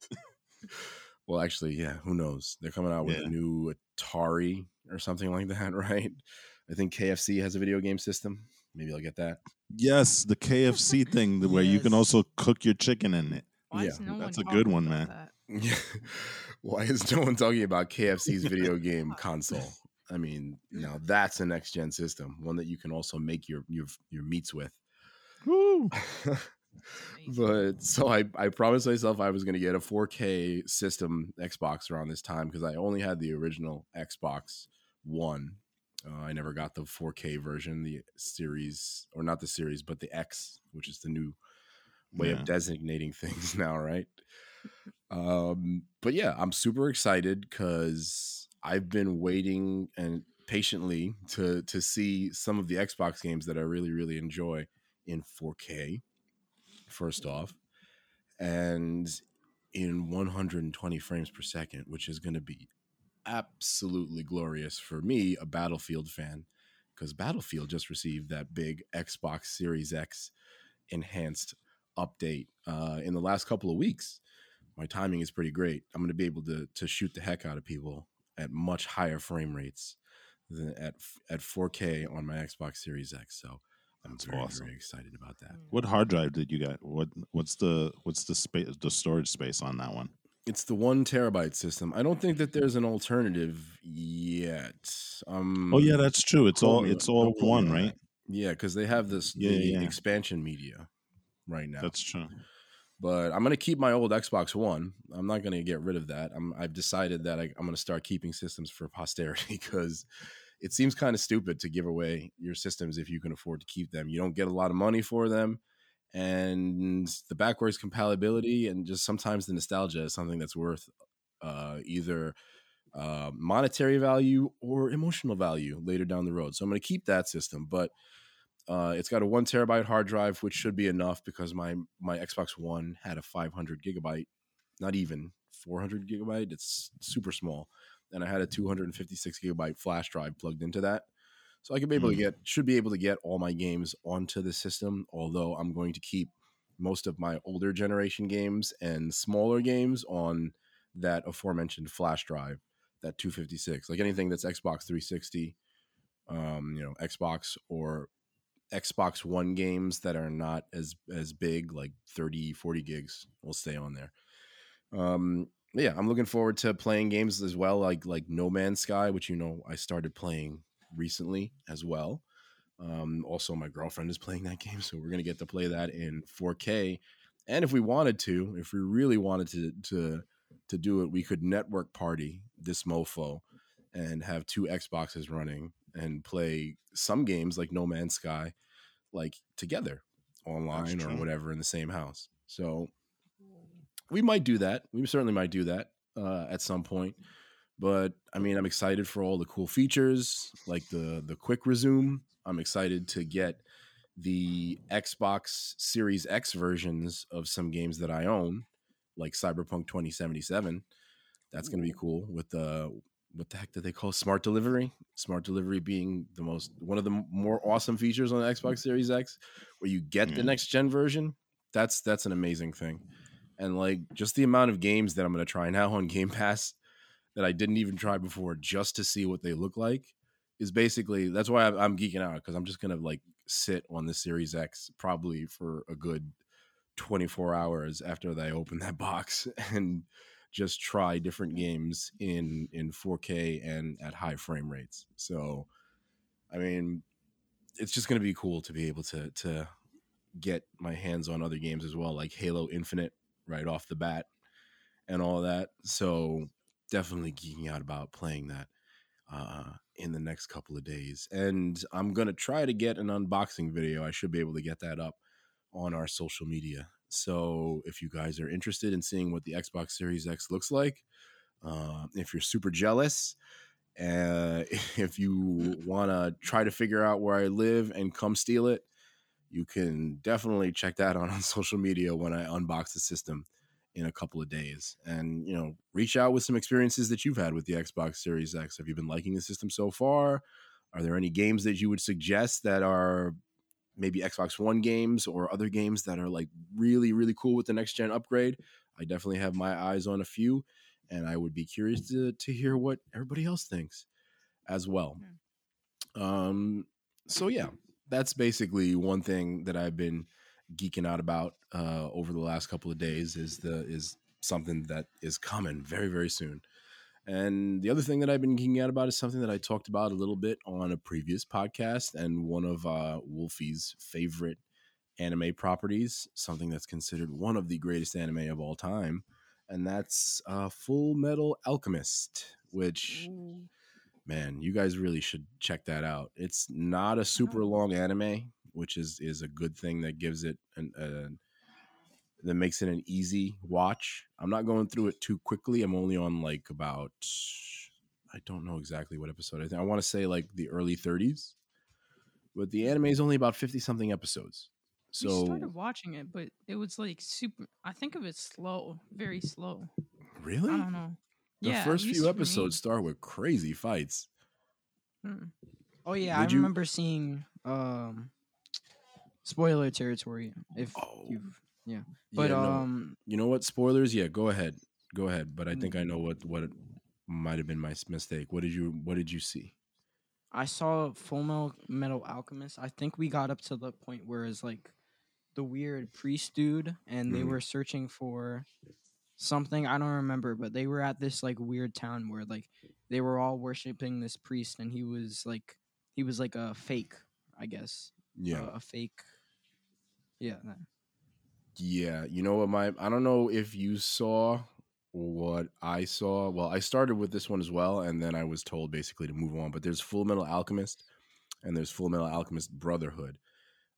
Well, actually, yeah, who knows? They're coming out with Yeah. a new Atari or something like that, right? I think KFC has a video game system. Maybe I'll get that. Yes, the KFC thing the- where you can also cook your chicken in it. Why Yeah, no that's a good one, man. that? Yeah. Why is no one talking about KFC's video game console? I mean, now that's a next gen system, one that you can also make your your your meats with. Woo! But so I I promised myself I was going to get a 4K system Xbox around this time because I only had the original Xbox One. Uh, I never got the 4K version, the series or not the series, but the X, which is the new way Yeah. of designating things now, right? Um, but yeah, I'm super excited because I've been waiting and patiently to to see some of the Xbox games that I really really enjoy in 4K. First off, and in 120 frames per second, which is going to be absolutely glorious for me, a Battlefield fan, because Battlefield just received that big Xbox Series X enhanced update uh, in the last couple of weeks. My timing is pretty great. I'm going to be able to to shoot the heck out of people at much higher frame rates than at at 4K on my Xbox Series X. So That's very, awesome. very excited about that. What hard drive did you get? What what's the what's the space the storage space on that one? It's the one terabyte system. I don't think that there's an alternative yet. Um, Oh yeah, that's true. It's all it's all told me one, right? Yeah, because they have this Yeah, the yeah, yeah. expansion media right now. That's true. but I'm gonna keep my old Xbox One. I'm not gonna get rid of that. I'm, I've decided that I, I'm gonna start keeping systems for posterity because it seems kind of stupid to give away your systems if you can afford to keep them. You don't get a lot of money for them, and the backwards compatibility and just sometimes the nostalgia is something that's worth uh, either uh, monetary value or emotional value later down the road. So I'm gonna keep that system, but uh, it's got a one terabyte hard drive, which should be enough because my my Xbox One had a 500 gigabyte, not even 400 gigabyte. It's super small, and I had a 256 gigabyte flash drive plugged into that, so I could be able to Mm. get should be able to get all my games onto the system. Although I'm going to keep most of my older generation games and smaller games on that aforementioned flash drive, that 256. Like anything that's Xbox 360, um, you know, Xbox or Xbox One games that are not as as big, like 30, 40 gigs, will stay on there. Um, yeah, I'm looking forward to playing games as well, like like No Man's Sky, which you know I started playing recently as well. Um, also, my girlfriend is playing that game, so we're gonna get to play that in 4K. And if we wanted to, if we really wanted to to to do it, we could network party this mofo and have two Xboxes running and play some games like No Man's Sky like together online or whatever in the same house. So we might do that. We certainly might do that uh, at some point. But I mean, I'm excited for all the cool features like the the quick resume. I'm excited to get the Xbox Series X versions of some games that I own, like Cyberpunk 2077. That's going to be cool with the what the heck do they call smart delivery? Smart delivery being the most one of the more awesome features on the Xbox Series X, where you get the next gen version. That's that's an amazing thing, and like just the amount of games that I'm going to try now on Game Pass that I didn't even try before, just to see what they look like, is basically that's why I'm, geeking out because I'm just going to like sit on the Series X probably for a good 24 hours after they open that box and just try different games in in 4K and at high frame rates. So, I mean, it's just going to be cool to be able to to get my hands on other games as well, like Halo Infinite right off the bat and all that. So, definitely geeking out about playing that uh, in the next couple of days. And I'm going to try to get an unboxing video. I should be able to get that up on our social media. So if you guys are interested in seeing what the Xbox Series X looks like, uh, if you're super jealous, uh, if you want to try to figure out where I live and come steal it, you can definitely check that out on social media when I unbox the system in a couple of days. And, you know, reach out with some experiences that you've had with the Xbox Series X. Have you been liking the system so far? Are there any games that you would suggest that are maybe Xbox One games or other games that are like really, really cool with the next gen upgrade? I definitely have my eyes on a few, and I would be curious to, to hear what everybody else thinks as well. Um, so yeah, that's basically one thing that I've been geeking out about uh, over the last couple of days is the is something that is coming very very soon. And the other thing that I've been geeking out about is something that I talked about a little bit on a previous podcast and one of uh, Wolfie's favorite anime properties, something that's considered one of the greatest anime of all time, and that's uh, Full Metal Alchemist, which man, you guys really should check that out. It's not a super oh. long anime, which is is a good thing that gives it an, an that makes it an easy watch. I'm not going through it too quickly. I'm only on like about I don't know exactly what episode. I think I want to say like the early 30s. But the anime is only about 50 something episodes. we So started watching it, but it was like super. I think of it slow, very slow. really? I don't know. The yeah, first few episodes start with crazy fights. Hmm. Oh yeah, Would I you- remember seeing um spoiler territory if Oh, you've but yeah, no. um you know what? Spoilers? Yeah, go ahead. Go ahead. But I think I know what what might have been my mistake. What did you what did you see? I saw Full Metal, Metal Alchemist. I think we got up to the point where it's like the weird priest dude, and they Mhm. were searching for something. I don't remember, but they were at this like weird town where like they were all worshiping this priest, and he was like he was like a fake, I guess. Yeah. uh, a fake. Yeah. that. Yeah, you know what my I don't know if you saw what I saw. Well, I started with this one as well and then I was told basically to move on, but there's Full Metal Alchemist and there's Full Metal Alchemist Brotherhood.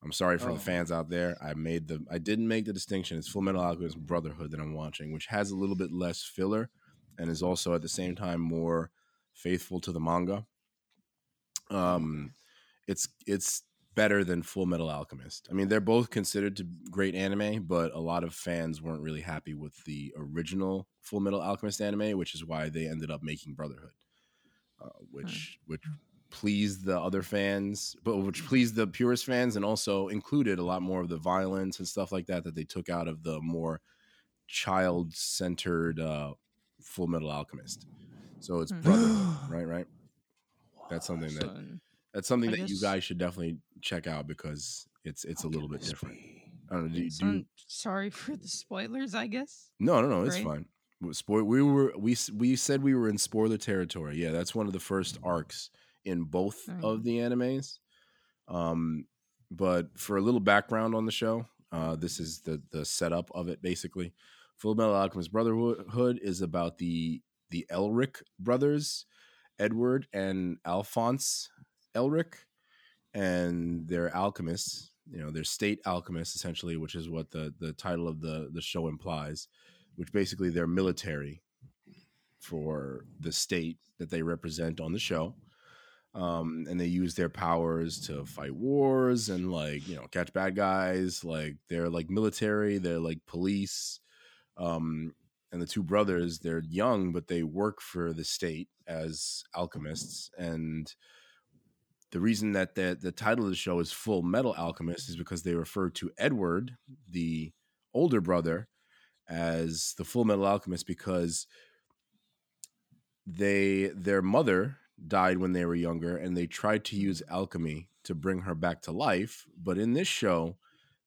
I'm sorry for Oh. the fans out there. I made the I didn't make the distinction. It's Full Metal Alchemist Brotherhood that I'm watching, which has a little bit less filler and is also at the same time more faithful to the manga. Um it's it's better than Full Metal Alchemist. I mean, they're both considered to great anime, but a lot of fans weren't really happy with the original Full Metal Alchemist anime, which is why they ended up making Brotherhood, uh, which which pleased the other fans, but which pleased the purist fans, and also included a lot more of the violence and stuff like that that they took out of the more child centered uh, Full Metal Alchemist. So it's Hmm. Brotherhood, right? Right. That's something that that's something I that you guys should definitely check out because it's it's a little bit different. I don't know. Do, so do you, sorry for the spoilers, I guess. no, no, no. It's Right? fine. Spoil. We were we we said we were in spoiler territory. Yeah, that's one of the first arcs in both Right. of the animes. Um, but for a little background on the show, uh, this is the the setup of it basically. Full Metal Alchemist Brotherhood is about the the Elric brothers, Edward and Alphonse Elric, and they're alchemists. You know, they're state alchemists essentially, which is what the the title of the the show implies. Which basically they're military for the state that they represent on the show. Um, and they use their powers to fight wars and like you know catch bad guys. Like they're like military, they're like police. Um, and the two brothers, they're young, but they work for the state as alchemists. And the reason that the, the title of the show is Full Metal Alchemist is because they refer to Edward, the older brother, as the Full Metal Alchemist because they their mother died when they were younger and they tried to mm. use alchemy to bring her back to life. But in this show,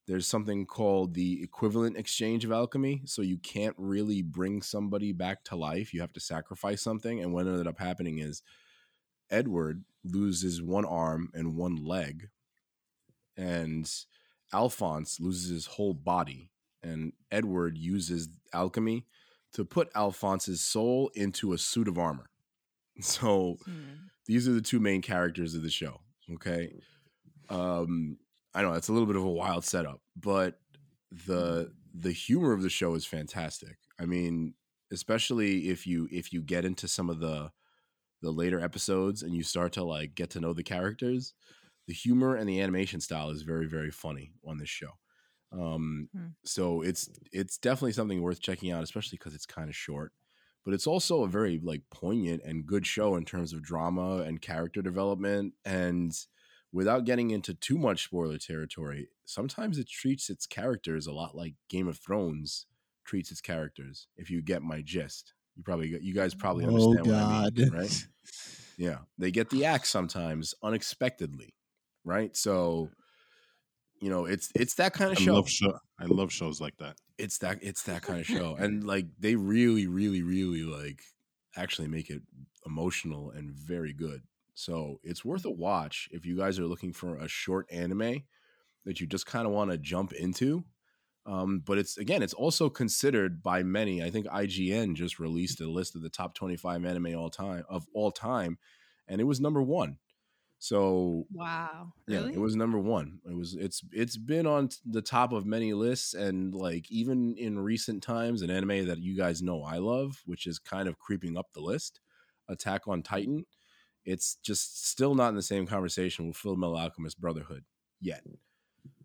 there's something called the equivalent exchange of alchemy. So you can't really bring somebody back to life. You have to sacrifice something. And what ended up happening is Edward loses one arm and one leg, and Alphonse loses his whole body. And Edward uses alchemy to put Alphonse's soul into a suit of armor. So Hmm. these are the two main characters of the show. Okay. Um, I know that's a little bit of a wild setup, but the the humor of the show is fantastic. I mean, especially if you if you get into some of the the later episodes and you start to like get to know the characters, the humor and the animation style is very very funny on this show. Um, Hmm. so it's it's definitely something worth checking out, especially because it's kind of short. But it's also a very like poignant and good show in terms of drama and character development. And without getting into too much spoiler territory, sometimes it treats its characters a lot like Game of Thrones treats its characters. If you get my gist, you probably you guys probably Oh understand what I God! mean, right? Yeah, they get the axe sometimes unexpectedly, right? So, you know, it's it's that kind of I show. love show. I love shows like that. It's that it's that kind of show, and like they really, really, really like actually make it emotional and very good. So it's worth a watch if you guys are looking for a short anime that you just kind of want to jump into. Um, but it's again, it's also considered by many. I think IGN just released a list of the top 25 anime all time of all time, and it was number one. So Wow. yeah, Really? it was number one. It was it's it's been on the top of many lists, and like even in recent times, an anime that you guys know I love, which is kind of creeping up the list, Attack on Titan. It's just still not in the same conversation with Full Metal Alchemist Brotherhood yet.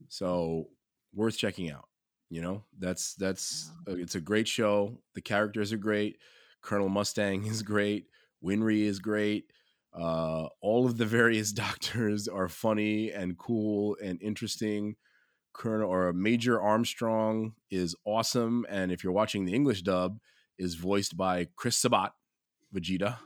So worth checking out. You know, that's that's it's a great show. The characters are great. Colonel Mustang is great. Winry is great. Uh, all of the various doctors are funny and cool and interesting. Colonel or Major Armstrong is awesome, and if you're watching the English dub, is voiced by Chris Sabat, Vegeta.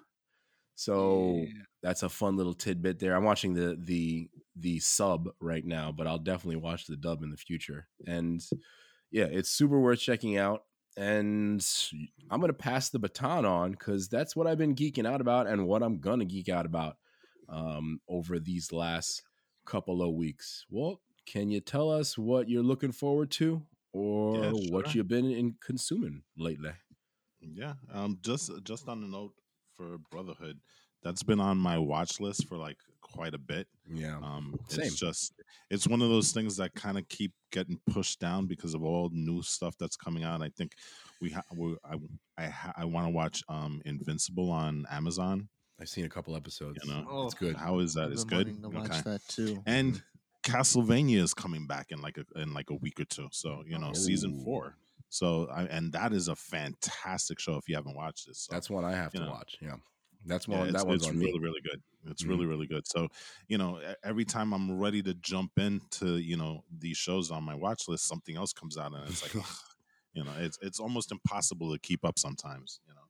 So that's a fun little tidbit there. I'm watching the the the sub right now, but I'll definitely watch the dub in the future. And yeah, it's super worth checking out. And I'm gonna pass the baton on because that's what I've been geeking out about and what I'm gonna geek out about um, over these last couple of weeks. Well, can you tell us what you're looking forward to or Yeah, what you've been in consuming lately? Yeah. Um. Just just on the note for Brotherhood, that's been on my watch list for like quite a bit. Yeah. Um, Same. it's just it's one of those things that kind of keep getting pushed down because of all new stuff that's coming out. I think we ha- we I I, ha- I want to watch um Invincible on Amazon. I've seen a couple episodes. You know, Oh, it's good. How is that? I've It's been good. wanting to watch that too. And Castlevania is coming back in like a in like a week or two. So you know, season four. So I, and that is a fantastic show if you haven't watched it. So That's one I have to know. watch. Yeah. That's yeah, one. it's, that one's it's on really me. really good. It's Mhm. really really good. So you know, every time I'm ready to jump into you know these shows on my watch list, something else comes out, and it's like, you know, it's it's almost impossible to keep up sometimes. You know,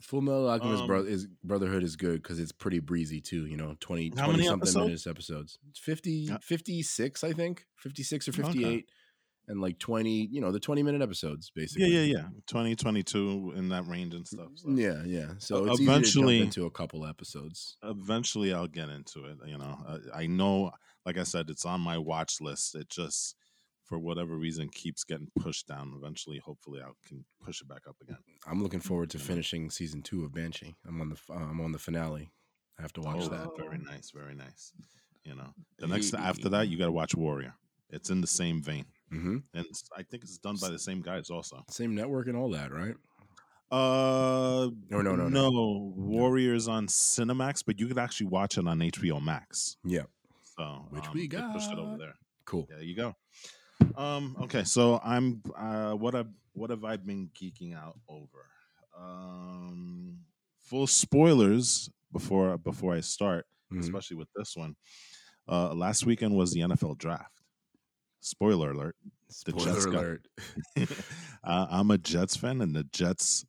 Full Metal Alchemist Um, bro- is Brotherhood is good because it's pretty breezy too. You know, 20, 20 something episodes? minutes episodes. It's 50, Yeah. 56, I think, fifty six or Okay. And like twenty. You know, the twenty minute episodes basically. yeah, yeah, 20, 22 in that range and stuff. So. Yeah, yeah. So Uh, it's eventually- eventually to into a couple episodes. eventually I'll get into it. You know, I, I know, like I said, it's on my watch list. It just, for whatever reason, keeps getting pushed down. Eventually, hopefully, I can push it back up again. I'm looking forward to finishing season two of Banshee. I'm on the uh, I'm on the finale. I have to watch oh, that. very nice, very nice. You know, the next after that, you got to watch Warrior. It's in the same vein, hmm and it's, I think it's done by the same guys also. Same network and all that, right? Uh, No, no, no, no. no. Warriors on Cinemax, but you could actually watch it on HBO Max. Yeah. So, Which um, we they pushed it over there. Cool. There you go. Um, okay, so I'm uh what I what have I been geeking out over? Um full spoilers before before I start, Mhm. especially with this one. Uh last weekend was the NFL draft. Spoiler alert. The Spoiler Jets got- alert. uh, I'm a Jets fan and the Jets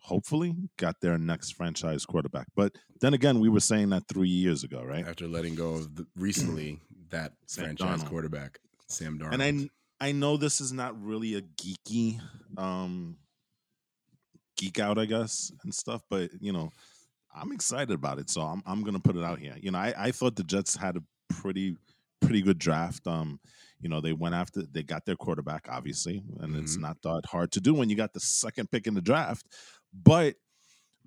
hopefully got their next franchise quarterback. But then again, we were saying that 3 years ago, right? After letting go of the, recently that franchise Darnold. quarterback, Sam Darnold. and I I know this is not really a geeky um geek out, I guess, and stuff, but you know, I'm excited about it, so I'm I'm gonna put it out here. You know, I, I thought the Jets had a pretty pretty good draft. Um, you know, they went after they got their quarterback, obviously, and it's Mhm. not that hard to do when you got the second pick in the draft. But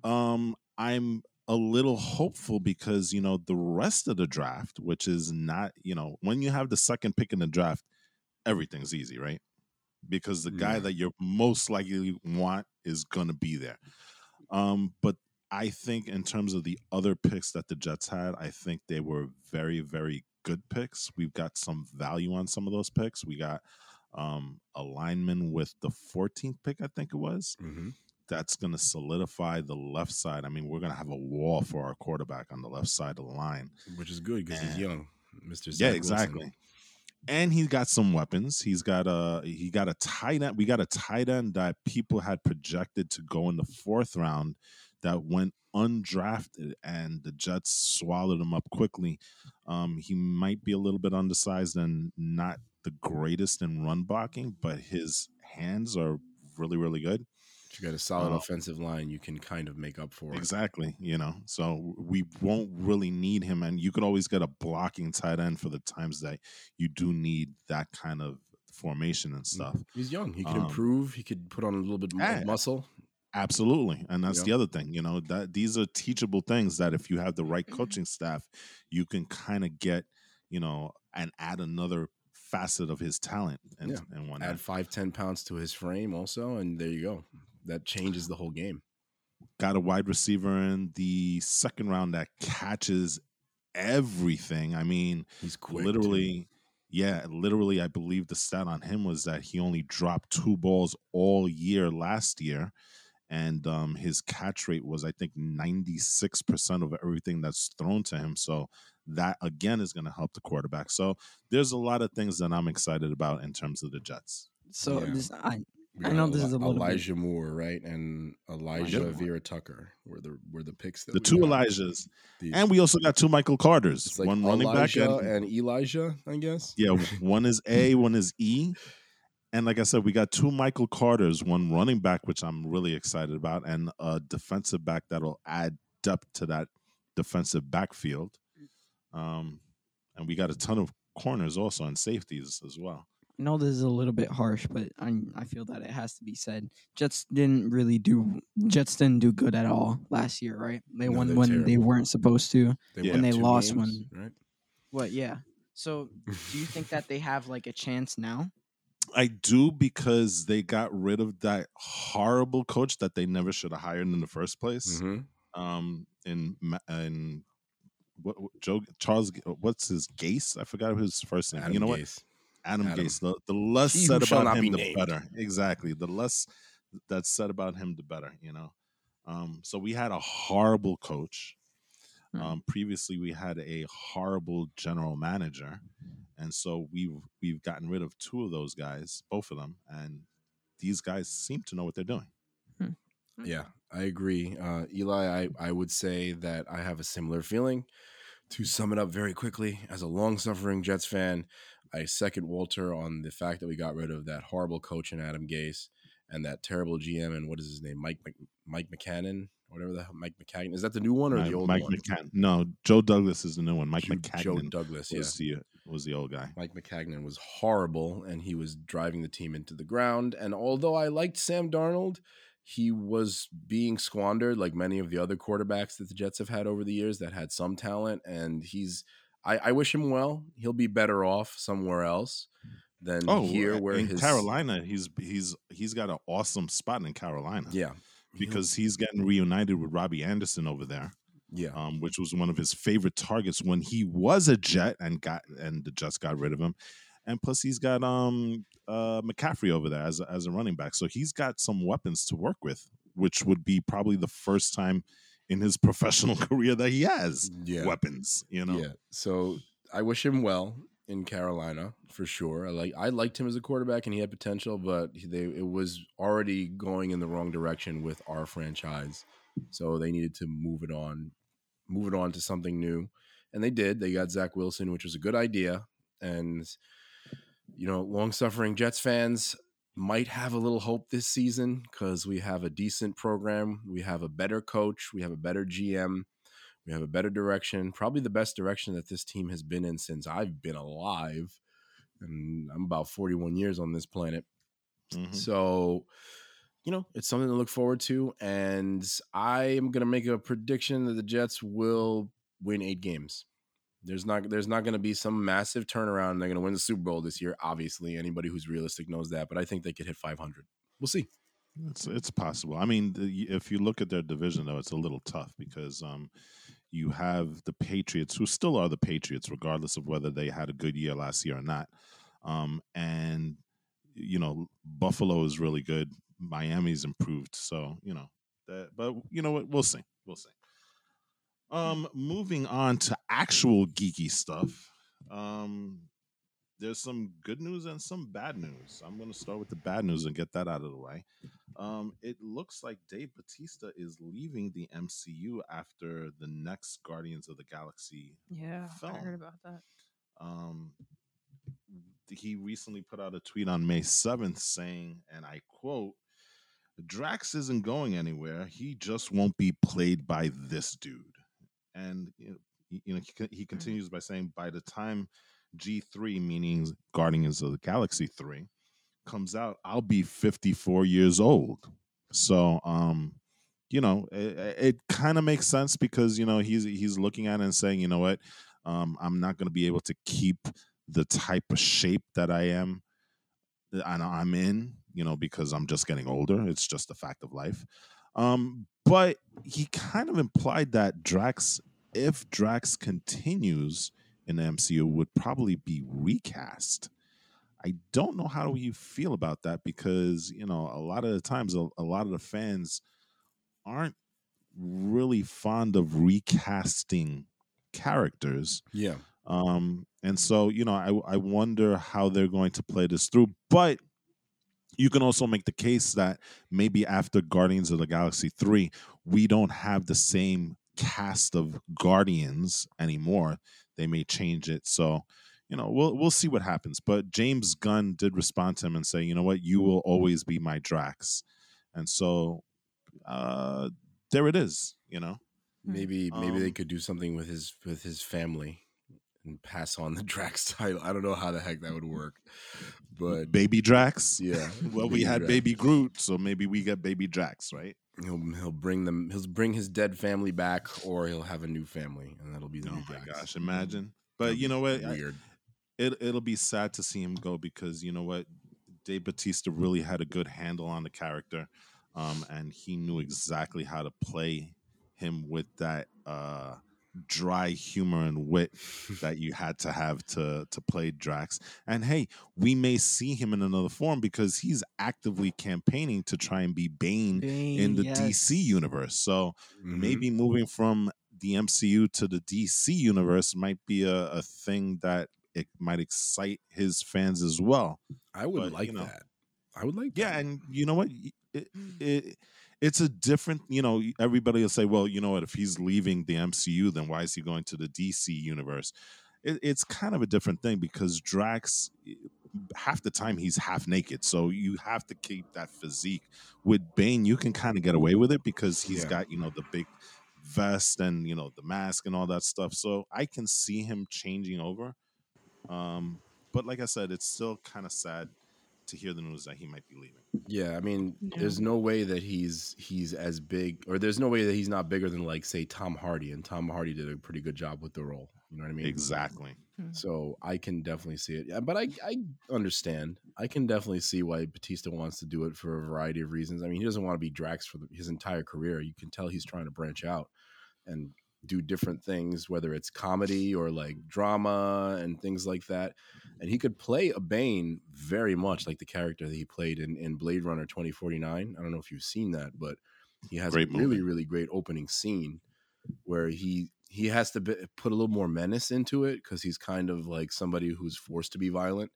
um I'm a little hopeful because you know the rest of the draft, which is not, you know, when you have the second pick in the draft, everything's easy, right? Because the guy Yeah. that you're most likely want is gonna be there. Um, but I think in terms of the other picks that the Jets had, I think they were very, very good picks. We've got some value on some of those picks. We got um a lineman with the 14th pick, I think it was Mhm. that's going to solidify the left side. I mean, we're going to have a wall for our quarterback on the left side of the line. which is good because he's young, Mister. yeah, exactly. And he's got some weapons. He's got a he got a tight end. We got a tight end that people had projected to go in the fourth round that went undrafted, and the Jets swallowed him up quickly. Um, he might be a little bit undersized and not the greatest in run blocking, but his hands are really, really good. If you got a solid Uh, offensive line, you can kind of make up for it. Exactly. You know, so we won't really need him. And you could always get a blocking tight end for the times that you do need that kind of formation and stuff. He's young. He could Um, improve. He could put on a little bit more yeah. muscle. Absolutely. And that's Yeah. the other thing, you know, that these are teachable things that if you have the right mm-hmm. coaching staff, you can kind of get, you know, and add another facet of his talent and, Yeah. and whatnot. Add five, ten pounds to his frame also, and there you go. That changes the whole game. got a wide receiver in the second round that catches everything. I mean, He's quick. too. literally, yeah, literally, I believe the stat on him was that he only dropped two balls all year last year. And um, his catch rate was, I think, 96% of everything that's thrown to him. So that, again, is going to help the quarterback. So there's a lot of things that I'm excited about in terms of the Jets. So Yeah. this, I, I know this is a little bit- Elijah Moore, right, and Elijah Elijah. Vera Tucker were the were the picks. That The we two got. Elijahs. The- And we also got two Michael Carters. like one running back and, and Elijah, I guess. Yeah, one is A, one is E. And like I said, we got two Michael Carters, one running back, which I'm really excited about, and a defensive back that'll add depth to that defensive backfield. Um, and we got a ton of corners also and safeties as well. I know this is a little bit harsh, but I I feel that it has to be said. Jets didn't really do Jets didn't do good at all last year, right? They No, won they're when they weren't supposed to. They Yeah. won And they two lost games, one. right? What? Yeah. So, do you think that they have like a chance now? I do because they got rid of that horrible coach that they never should have hired in the first place. Mhm. Um, in in what, what- Joe Charles, what's his Gase? I forgot his first name. Adam you know what? Adam, Adam. Gase. The, the less He said about not be him, the named. better. Exactly. The less that's said about him, the better. You know. Um, so we had a horrible coach. Hmm. Um, previously, we had a horrible general manager, and so we've we've gotten rid of two of those guys, both of them, and these guys seem to know what they're doing. Yeah, I agree. Uh, Eli, I, I would say that I have a similar feeling. To sum it up very quickly, as a long suffering Jets fan, I second Walter on the fact that we got rid of that horrible coach in Adam Gase and that terrible GM and what is his name, Mike Mike McCannon, whatever the hell, Mike Maccagnan. Is that the new one or the old one? Mike one? McCann. No, Joe Douglas is the new one. Mike Joe- Maccagnan Joe Douglas, yeah. was the was the old guy. Mike Maccagnan was horrible and he was driving the team into the ground. And although I liked Sam Darnold, he was being squandered like many of the other quarterbacks that the Jets have had over the years that had some talent. And he's, I, I wish him well. He'll be better off somewhere else than Oh, here where in his Carolina, he's he's he's got an awesome spot in Carolina. Yeah. Because he's getting reunited with Robbie Anderson over there, Yeah. um, which was one of his favorite targets when he was a Jet and got and the Jets got rid of him. And plus, he's got um uh McCaffrey over there as a, as a running back, so he's got some weapons to work with, which would be probably the first time in his professional career that he has Yeah. weapons. You know, Yeah. So I wish him well in Carolina for sure. I like I liked him as a quarterback and he had potential, but they it was already going in the wrong direction with our franchise. So they needed to move it on, move it on to something new. And they did. They got Zach Wilson, which was a good idea. And you know, long suffering Jets fans might have a little hope this season because we have a decent program. We have a better coach. We have a better GM. We have a better direction, probably the best direction that this team has been in since I've been alive. And I'm about 41 years on this planet. Mhm. So, you know, it's something to look forward to. And I am going to make a prediction that the Jets will win eight games. There's not there's not going to be some massive turnaround. They're going to win the Super Bowl this year. Obviously, anybody who's realistic knows that. But I think they could hit 500. We'll see. It's it's possible. I mean, the, if you look at their division, though, it's a little tough because um, you have the Patriots, who still are the Patriots, regardless of whether they had a good year last year or not. Um, and you know, Buffalo is really good. Miami's improved, so you know that. But you know what? We'll see. We'll see. Um, moving on to actual geeky stuff. Um, there's some good news and some bad news. I'm going to start with the bad news and get that out of the way. Um, it looks like Dave Batista is leaving the MCU after the next Guardians of the Galaxy. Yeah, I Film. heard about that. Um, he recently put out a tweet on May 7th saying, and I quote, Drax isn't going anywhere. He just won't be played by this dude. And you know, he, you know, he, he continues by saying, by the time G3, meaning Guardians of the Galaxy 3, comes out, I'll be 54 years old. So, um, you know, it, it kind of makes sense because you know he's he's looking at it and saying, you know what, um, I'm not going to be able to keep the type of shape that I am, I- I'm in, you know, because I'm just getting older. It's just a fact of life. Um, but he kind of implied that Drax, if Drax continues in the MCU, would probably be recast. I don't know how you feel about that because you know a lot of the times a, a lot of the fans aren't really fond of recasting characters Yeah. um, and so, you know, I, I wonder how they're going to play this through. But you can also make the case that maybe after Guardians of the Galaxy 3, we don't have the same cast of Guardians anymore. They may change it. So, you know, we'll we'll see what happens. But James Gunn did respond to him and say, you know what, you will always be my Drax. And so uh there it is, you know. Maybe maybe they Um, could do something with his with his family and pass on the Drax title. I don't know how the heck that would work, but Baby Drax. yeah. Well, we had Drax. Baby Groot, so maybe we get Baby Drax, right? He'll he'll bring them. He'll bring his dead family back, or he'll have a new family, and that'll be the Oh new my Drax. gosh, imagine. But That'd you know what? I- Weird. It it'll be sad to see him go because you know what? Dave Batista really had a good handle on the character, um, and he knew exactly how to play him with that uh, dry humor and wit that you had to have to to play Drax. And hey, we may see him in another form because he's actively campaigning to try and be Bane, in the DC universe. So Mhm. maybe moving from the MCU to the DC universe might be a, a thing that it might excite his fans as well. I would but, like you know. that. I would like. Yeah, that. and you know what? It, it, it's a different, you know, everybody will say, well, you know what? If he's leaving the MCU, then why is he going to the DC universe? It, it's kind of a different thing because Drax, half the time he's half naked, so you have to keep that physique. With Bane, you can kind of get away with it because he's Yeah. got you know the big vest and you know the mask and all that stuff. So I can see him changing over. Um, but like I said, it's still kind of sad to hear the news that he might be leaving. Yeah, I mean, Yeah. there's no way that he's he's as big, or there's no way that he's not bigger than like say Tom Hardy, and Tom Hardy did a pretty good job with the role. You know what I mean? Exactly. Hmm. So I can definitely see it. Yeah, but I I understand. I can definitely see why Batista wants to do it for a variety of reasons. I mean, he doesn't want to be Drax for the, his entire career. You can tell he's trying to branch out and do different things, whether it's comedy or like drama and things like that. And he could play a Bane very much like the character that he played in, in Blade Runner 2049. I don't know if you've seen that, but he has Great a really, really great opening scene where he he has to be, put a little more menace into it because he's kind of like somebody who's forced to be violent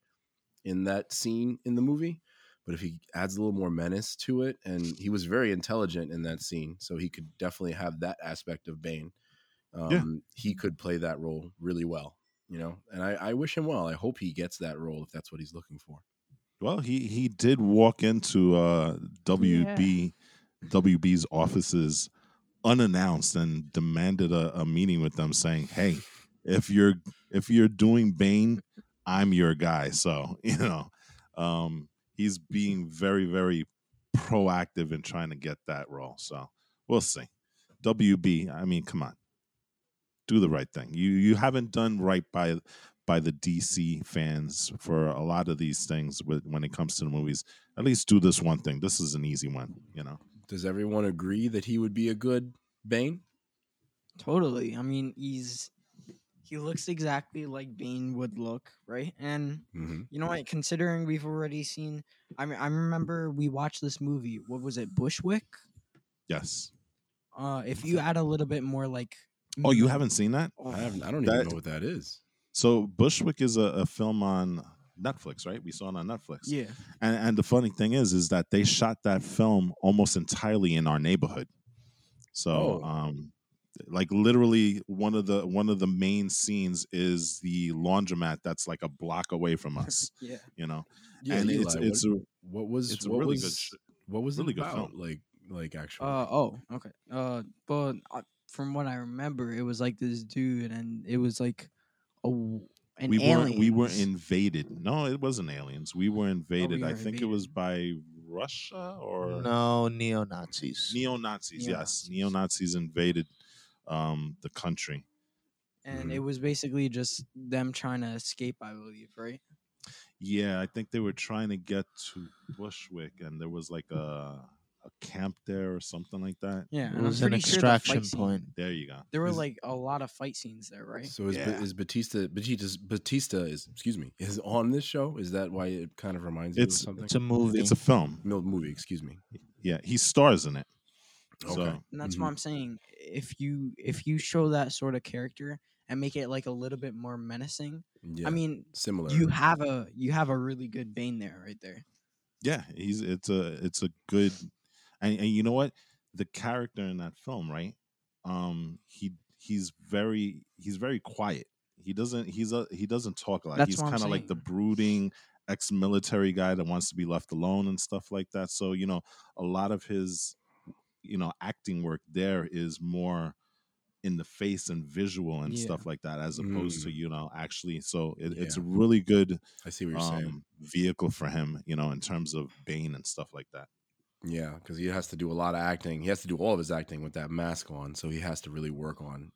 in that scene in the movie. But if he adds a little more menace to it, and he was very intelligent in that scene, so he could definitely have that aspect of Bane. Um, Yeah. He could play that role really well, you know. And I, I wish him well. I hope he gets that role if that's what he's looking for. Well, he he did walk into uh, WB WB's offices unannounced and demanded a, a meeting with them, saying, "Hey, if you're if you're doing Bane, I'm your guy." So you know, um, he's being very very proactive in trying to get that role. So we'll see. WB, I mean, come on, do the right thing. You you haven't done right by by the DC fans for a lot of these things with, when it comes to the movies. At least do this one thing. This is an easy one, you know. Does everyone agree that he would be a good Bane? Totally. I mean, he's he looks exactly like Bane would look, right? And Mm-hmm. you know what? Considering we've already seen, I mean, I remember we watched this movie. What was it, Bushwick? Yes. Uh, if you add a little bit more, like, Oh, you haven't seen that? oh, I, haven't, I don't That- even know what that is. So Bushwick is a, a film on Netflix, right? We saw it on Netflix. Yeah. And and the funny thing is, is that they shot that film almost entirely in our neighborhood. So, Oh. um, like literally one of the one of the main scenes is the laundromat that's like a block away from us. Yeah. You know, Yeah, and Eli, it's what- it's a what was it's a really was, good what was really it good about? film. Like like actually. Uh oh, okay. Uh, but uh, from what I remember, it was like this dude, and it was like a w- an we weren't we were invaded. No, it wasn't aliens. We were invaded. were I think it was by Russia or No neo Nazis. neo Nazis. Yes, Neo-Nazis. invaded um the country. and Mhm. it was basically just them trying to escape, I believe, right? Yeah, I think they were trying to get to Bushwick, and there was like a a camp there or something like that. Yeah, It was an pretty sure the fight extraction scene- point. There you go. There were Is- like a lot of fight scenes there, right? So is, Ba- Yeah. is Batista Batista's Batista is excuse me is on this show? Is that why it kind of reminds you It's- of something? It's a movie. It's a film. no movie. Excuse me. Yeah, he stars in it. Okay. So and that's Mhm. what I'm saying. If you if you show that sort of character and make it like a little bit more menacing, Yeah, I mean, similar. you have a you have a really good Bane there, right there. yeah, he's it's a it's a good, and, and you know what, the character in that film, right? Um, he he's very he's very quiet. He doesn't he's a he doesn't talk a lot. That's he's kind of like the brooding ex-military guy that wants to be left alone and stuff like that. So you know, a lot of his you know acting work there is more in the face and visual and Yeah. stuff like that as opposed to Mm. you know actually so it, it's a really good I see what you're saying. um, vehicle for him, you know, in terms of Bane and stuff like that. Yeah, because he has to do a lot of acting. He has to do all of his acting with that mask on, so he has to really work on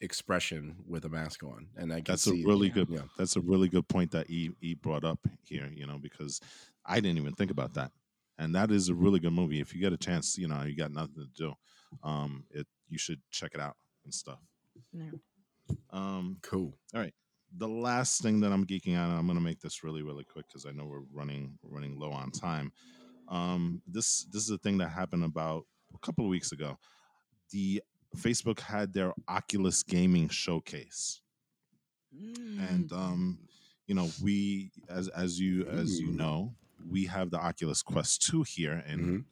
expression with a mask on. And I can That's a see, really good. Yeah, That's a really good point that E E brought up here, you know, because I didn't even think about that, and that is a really good movie. If you get a chance, you know, you got nothing to do, um, it you should check it out and stuff. Yeah. Um, cool. All right. The last thing that I'm geeking out, on, I'm going to make this really, really quick because I know we're running running low on time. Um, this this is a thing that happened about a couple of weeks ago. The Facebook had their Oculus gaming showcase, and um, you know we as as you as you know we have the Oculus Quest two here in Mhm.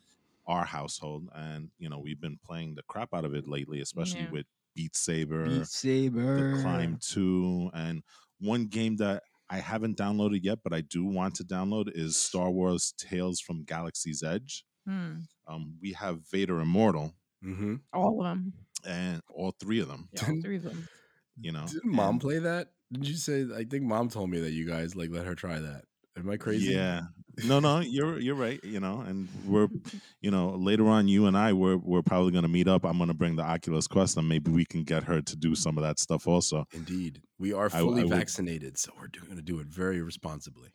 our household, and you know we've been playing the crap out of it lately, especially Yeah. with Beat Saber Beat Saber. the Climb 2 and one game that I haven't downloaded yet but I do want to download is Star Wars Tales from Galaxy's Edge. Hmm. Um, we have Vader Immortal Mm-hmm. All of them. and all three of them, Yeah, all three of them. you know. Didn't mom play that? Did you say? I think mom told me that you guys like let her try that. Am I crazy? Yeah. No, no, you're you're right, you know, and we're you know, later on you and I we're we're probably going to meet up. I'm going to bring the Oculus Quest and maybe we can get her to do some of that stuff also. Indeed, we are fully I would- vaccinated, so we're going to do it very responsibly.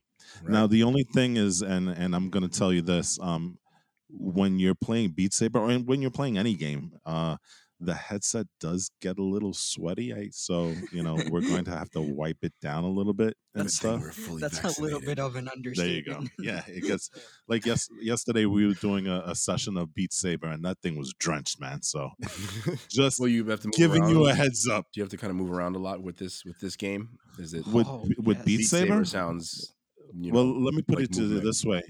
Now the only thing is, and and I'm gonna tell you this: um, when you're playing Beat Saber or when you're playing any game, uh, the headset does get a little sweaty. I, so you know we're going to have to wipe it down a little bit and Good thing stuff. we're fully That's a little bit of an understatement. There you go. Yeah, it gets like yes. Yesterday we were doing a, a session of Beat Saber, and that thing was drenched, man. So just well, you have to move giving around. you a heads up. Do you have to kind of move around a lot with this with this game? Is it With Oh, with yes. Beat, Beat Saber, sounds? You well, know, let me put like it movement. this way: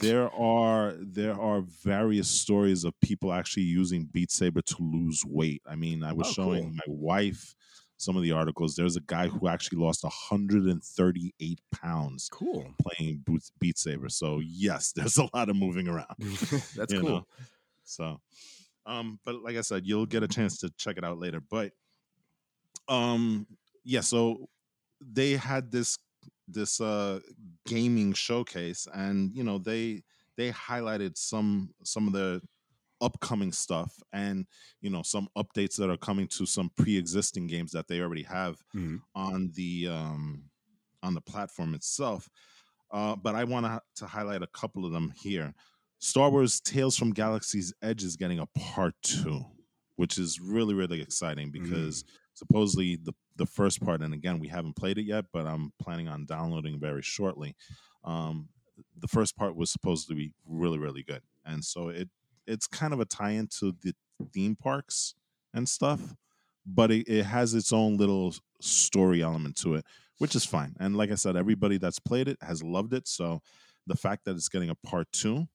there are there are various stories of people actually using Beat Saber to lose weight. I mean, I was Oh, showing cool. my wife some of the articles. There's a guy who actually lost 138 pounds cool. playing Beat, Beat Saber. So yes, there's a lot of moving around. That's cool. know? So, um, but like I said, you'll get a chance to check it out later. But, um, yeah. So they had this this uh gaming showcase, and you know they they highlighted some some of the upcoming stuff and you know some updates that are coming to some pre-existing games that they already have Mhm. on the um on the platform itself. Uh but i want to to highlight a couple of them here. Star Wars Tales from Galaxy's Edge is getting a part two, which is really, really exciting because supposedly the, the first part, and again, we haven't played it yet, but I'm planning on downloading very shortly. Um, the first part was supposed to be really, really good. And so it it's kind of a tie in to the theme parks and stuff, but it, it has its own little story element to it. which is fine. And like I said, everybody that's played it has loved it. So the fact that it's getting a part two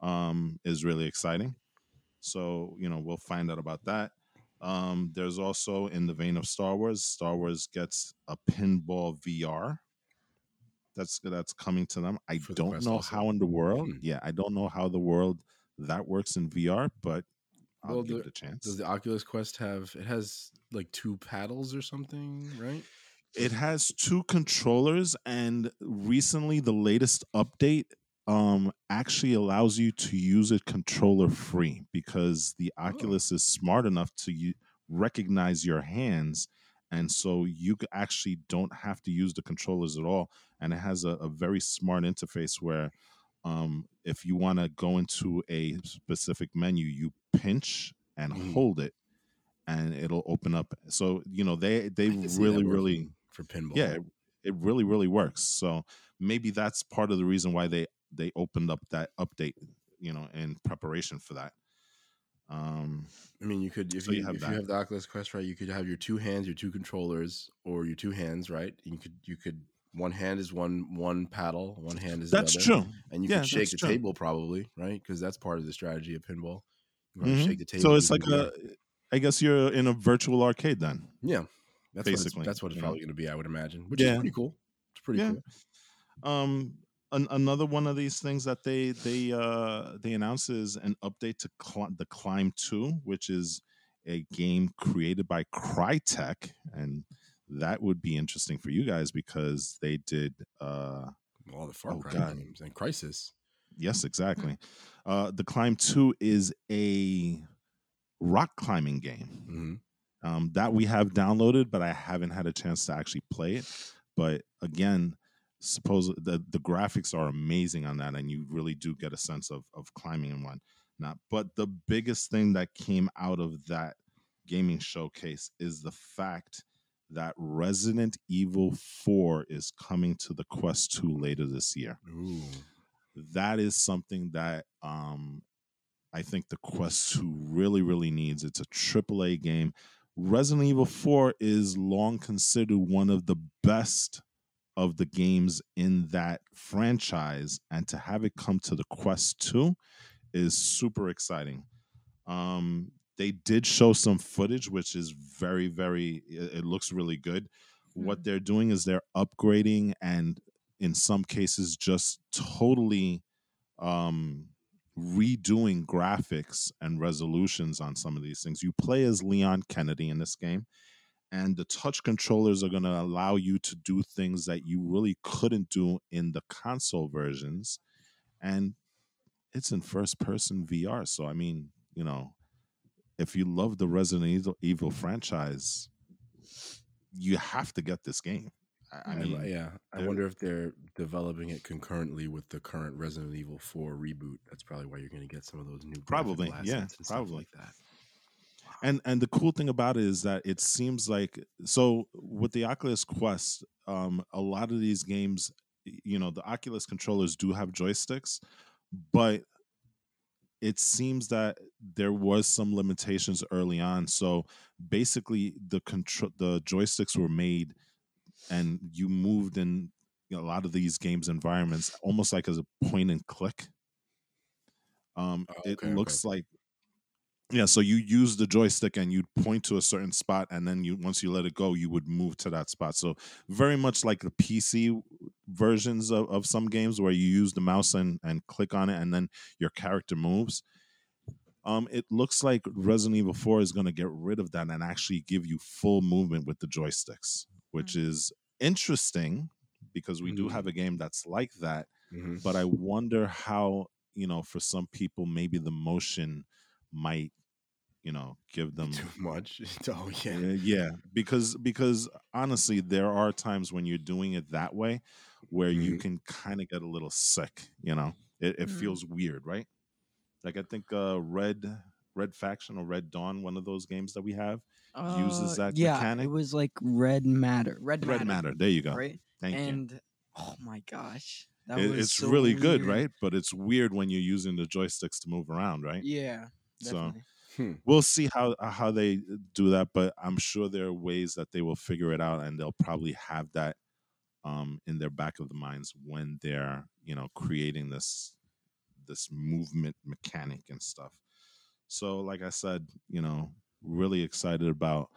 um, is really exciting. So you know we'll find out about that. Um, there's also in the vein of Star Wars, Star Wars gets a pinball VR. That's that's coming to them. I For don't Quest know also. how in the world. Hmm. Yeah, I don't know how the world that works in VR, but I'll Well, give the- it a chance. Does the Oculus Quest have? It has like two paddles or something, right? it has two controllers and recently the latest update um actually allows you to use it controller free because the oculus is smart enough to u- recognize your hands and so you actually don't have to use the controllers at all and it has a, a very smart interface where um if you want to go into a specific menu you pinch and Mhm. hold it and it'll open up so you know they they I can see that really really for pinball. yeah it, it really really works so maybe that's part of the reason why they they opened up that update you know in preparation for that um I mean, you could if So you you, have if you have the Oculus Quest, right? You could have your two hands, your two controllers, or your two hands, right? You could you could one hand is one one paddle, one hand is that's the other, true and you Yeah, could shake the true. table probably, right? Because that's part of the strategy of pinball. You Mhm. shake the table. so it's like a i guess you're in a virtual arcade then yeah. That's basically, it's, that's what it's know? probably going to be, I would imagine. Which Yeah. is pretty cool. It's pretty Yeah. cool. um an, another one of these things that they they uh they announced is an update to Cl- the climb 2 which is a game created by crytek and that would be interesting for you guys because they did uh All the Far Oh, Cry God. games and Crysis. Yes, exactly. Uh, the Climb 2 is a rock climbing game hmm um, that we have downloaded, but I haven't had a chance to actually play it. But again, suppose the, the graphics are amazing on that, and you really do get a sense of, of climbing and whatnot. But the biggest thing that came out of that gaming showcase is the fact that Resident Evil 4 is coming to the Quest 2 later this year Ooh. that is something that um I think the Quest 2 really, really needs. It's a AAA game. Resident Evil 4 is long considered one of the best of the games in that franchise, and to have it come to the Quest 2 is super exciting. Um, they did show some footage, which is very, very, it, looks really good. What they're doing is they're upgrading and in some cases just totally um redoing graphics and resolutions on some of these things. You play as Leon Kennedy in this game, and the touch controllers are going to allow you to do things that you really couldn't do in the console versions. And it's in first person VR. So, I mean, you know, if you love the Resident Evil, franchise, you have to get this game. I, I mean, yeah, I wonder if they're developing it concurrently with the current Resident Evil 4 reboot. That's probably why you're going to get some of those new Probably, yeah, assets and stuff probably. like that. And and the cool thing about it is that it seems like so with the Oculus Quest, um, a lot of these games, you know, the Oculus controllers do have joysticks, but it seems that there was some limitations early on. So basically, the control the joysticks were made, and you moved in a lot of these games environments almost like as a point and click. Um, Oh, it okay, okay. looks like yeah, so you use the joystick and you'd point to a certain spot, and then you once you let it go, you would move to that spot. So very much like the PC versions of, of some games where you use the mouse and, and click on it, and then your character moves. Um, it looks like Resident Evil 4 is going to get rid of that and actually give you full movement with the joysticks, which is interesting because we do Mhm. have a game that's like that hmm but I wonder how you know for some people maybe the motion might you know give them Too much. oh yeah. yeah, because because honestly there are times when you're doing it that way where you Mhm. can kind of get a little sick you know it, it Mm. feels weird right like I think uh red red faction or red dawn one of those games that we have uses Uh, that yeah, mechanic it was like red matter. Red, red matter there you go right? thank you and oh my gosh, that It- was it's so really good right but it's weird when you're using the joysticks to move around right Yeah, So- definitely. we'll see how uh, how they do that but i'm sure there are ways that they will figure it out and they'll probably have that um, in their back of the minds when they're you know creating this this movement mechanic and stuff. So, like I said, you know, really excited about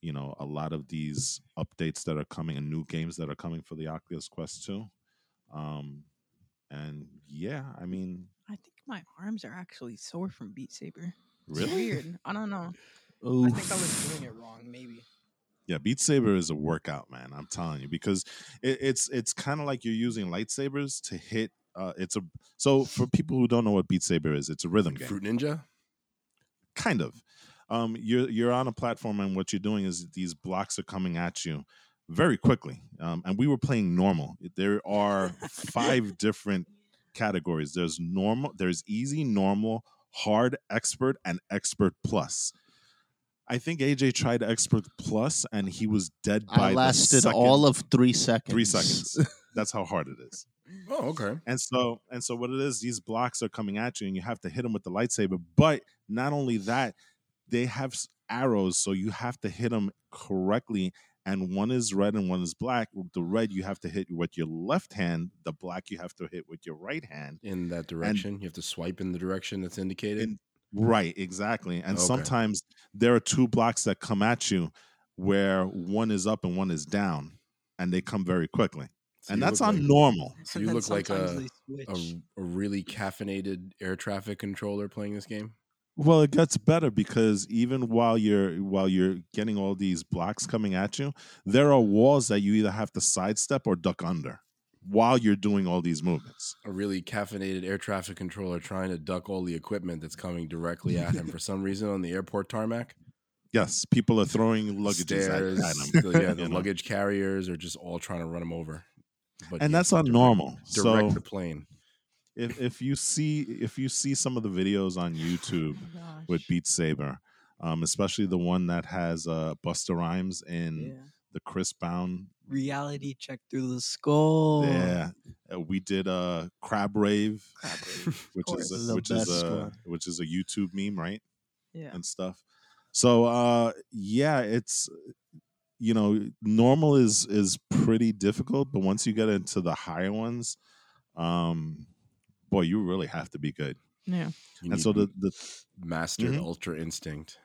you know a lot of these updates that are coming and new games that are coming for the Oculus Quest 2. Um, and yeah, I mean, I think my arms are actually sore from Beat Saber. It's really, weird. I don't know. Ooh. I think I was doing it wrong. Maybe. yeah, Beat Saber is a workout, man. I'm telling you because it, it's it's kind of like you're using lightsabers to hit. Uh, it's a so for people who don't know what Beat Saber is, it's a rhythm game. Fruit Ninja. kind of um you're you're on a platform and what you're doing is these blocks are coming at you very quickly um and we were playing normal there are five different categories there's normal there's easy normal hard expert and expert plus i think aj tried expert plus and he was dead by I lasted the second, all of three seconds. three seconds that's how hard it is Oh, okay. and so and so what it is, these blocks are coming at you and you have to hit them with the lightsaber. But not only that, they have arrows, so you have to hit them correctly. And one is red and one is black. The red you have to hit with your left hand. The black you have to hit with your right hand. In that direction, you have to swipe in the direction that's indicated. In- Right, exactly. And Okay. sometimes there are two blocks that come at you where one is up and one is down, and they come very quickly. So and that's look on like- normal. So you look like a, a a really caffeinated air traffic controller playing this game. Well, it gets better because even while you're while you're getting all these blocks coming at you, there are walls that you either have to sidestep or duck under while you're doing all these movements. A really caffeinated air traffic controller trying to duck all the equipment that's coming directly at him for some reason on the airport tarmac. Yes, people are throwing luggage at, at him. the- yeah, the you know. luggage carriers are just all trying to run him over. But And that's not direct- normal. Direct So the plane. If if you see if you see some of the videos on YouTube Oh with Beat Saber, um, especially the one that has uh, Busta Rhymes in Yeah. the Chris Bound Reality check through the skull. Yeah, uh, we did a crab rave, Crab rave. which course. is a, which is a one. which is a YouTube meme, right? Yeah. And stuff. So uh yeah, it's you know, normal is is pretty difficult, but once you get into the higher ones, um boy, you really have to be good. Yeah. You And so the the mastered Mhm. ultra instinct.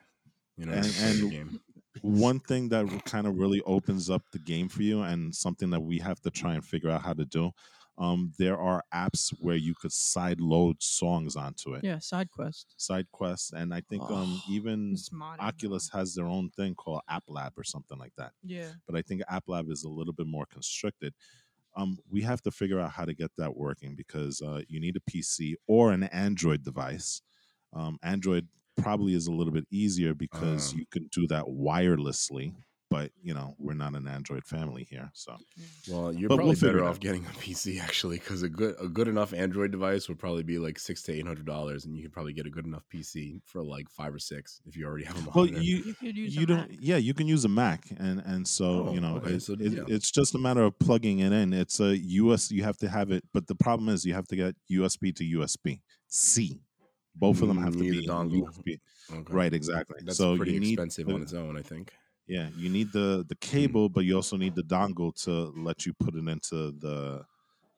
You know, And- to play the and- game. one thing that kind of really opens up the game for you and something that we have to try and figure out how to do um, there are apps where you could side load songs onto it Yeah. Side quest. side quest, and i think um, Oh, even oculus has their own thing called app lab or something like that Yeah. but i think app lab is a little bit more constricted um, we have to figure out how to get that working because uh, you need a pc or an android device um, android probably is a little bit easier because Um. you can do that wirelessly but you know we're not an android family here so Well, you're But we'll probably better off getting a PC actually, because a good a good enough Android device would probably be like six to eight hundred dollars, and you could probably get a good enough PC for like five or six if you already have them. well you You could use you a don't Mac. yeah you can use a mac and and so Oh, you know okay, it- so, it- yeah. it's just a matter of plugging it in it's a us you have to have it but the problem is you have to get usb to usb c both of them Mm, have to be the dongle. USB. Okay. right exactly That's so pretty you need expensive the- on its own, I think. Yeah you need the the cable but you also need the dongle to let you put it into the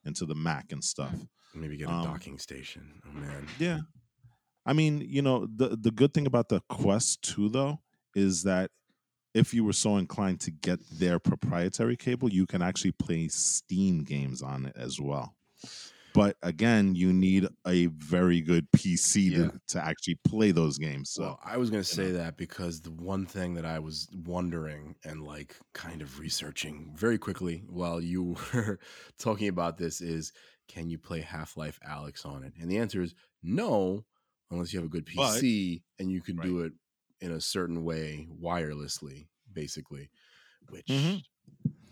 into the mac and stuff Maybe get a Um, docking station. Oh man. Yeah. I mean, you know, the the good thing about the Quest 2 though is that if you were so inclined to get their proprietary cable, you can actually play Steam games on it as well. But again, you need a very good PC Yeah. to, to actually play those games. So well, I was gonna say know. that because the one thing that I was wondering and like kind of researching very quickly while you were talking about this is can you play Half Life Alyx on it? And the answer is no, unless you have a good But- PC and you can do it in a certain way wirelessly, basically. Which Mhm.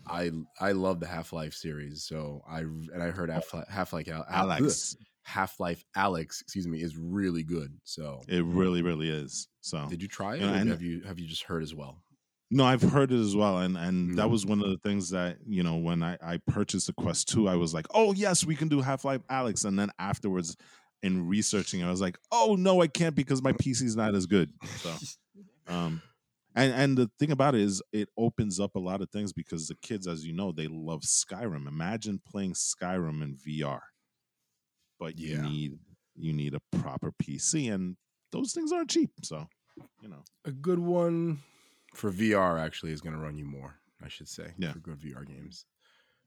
I I love the Half Life series, so I and I heard Half Half Life Alyx, Half Life Alyx, excuse me, is really good. So it really, really is. So did you try it, and- have you have you just heard as well? No, I've heard it as well, and and that Mhm. was one of the things that you know when I I purchased the Quest Two, I was like, oh yes, we can do Half Life Alyx, and then afterwards, in researching, I was like, oh no, I can't because my PC's not as good. So, um, and and the thing about it is it opens up a lot of things because the kids as you know they love skyrim imagine playing skyrim in vr but you Yeah. need you need a proper pc and those things aren't cheap so you know A good one for VR actually is going to run you more. I should say. Yeah. For good VR games.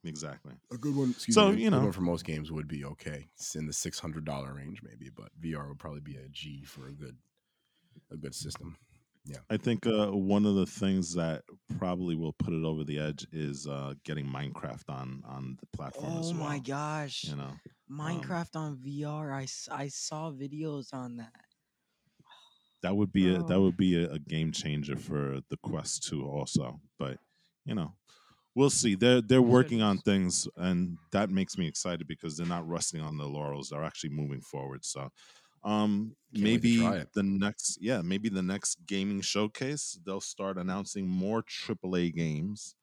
exactly A good one. Excuse So, me, you know. for most games would be okay. It's in the six hundred dollar range, maybe, but VR would probably be a G for a good, a good system. I think uh, one of the things that probably will put it over the edge is uh, getting minecraft on on the platform as Oh well my gosh. you know Minecraft on VR. I, s- I saw videos on that. that would be a that would be a, a game changer for the quest 2 also but you know we'll see they're they're working on things and that makes me excited because they're not resting on their laurels they're actually moving forward so um Can't maybe the next yeah maybe the next gaming showcase they'll start announcing more aaa games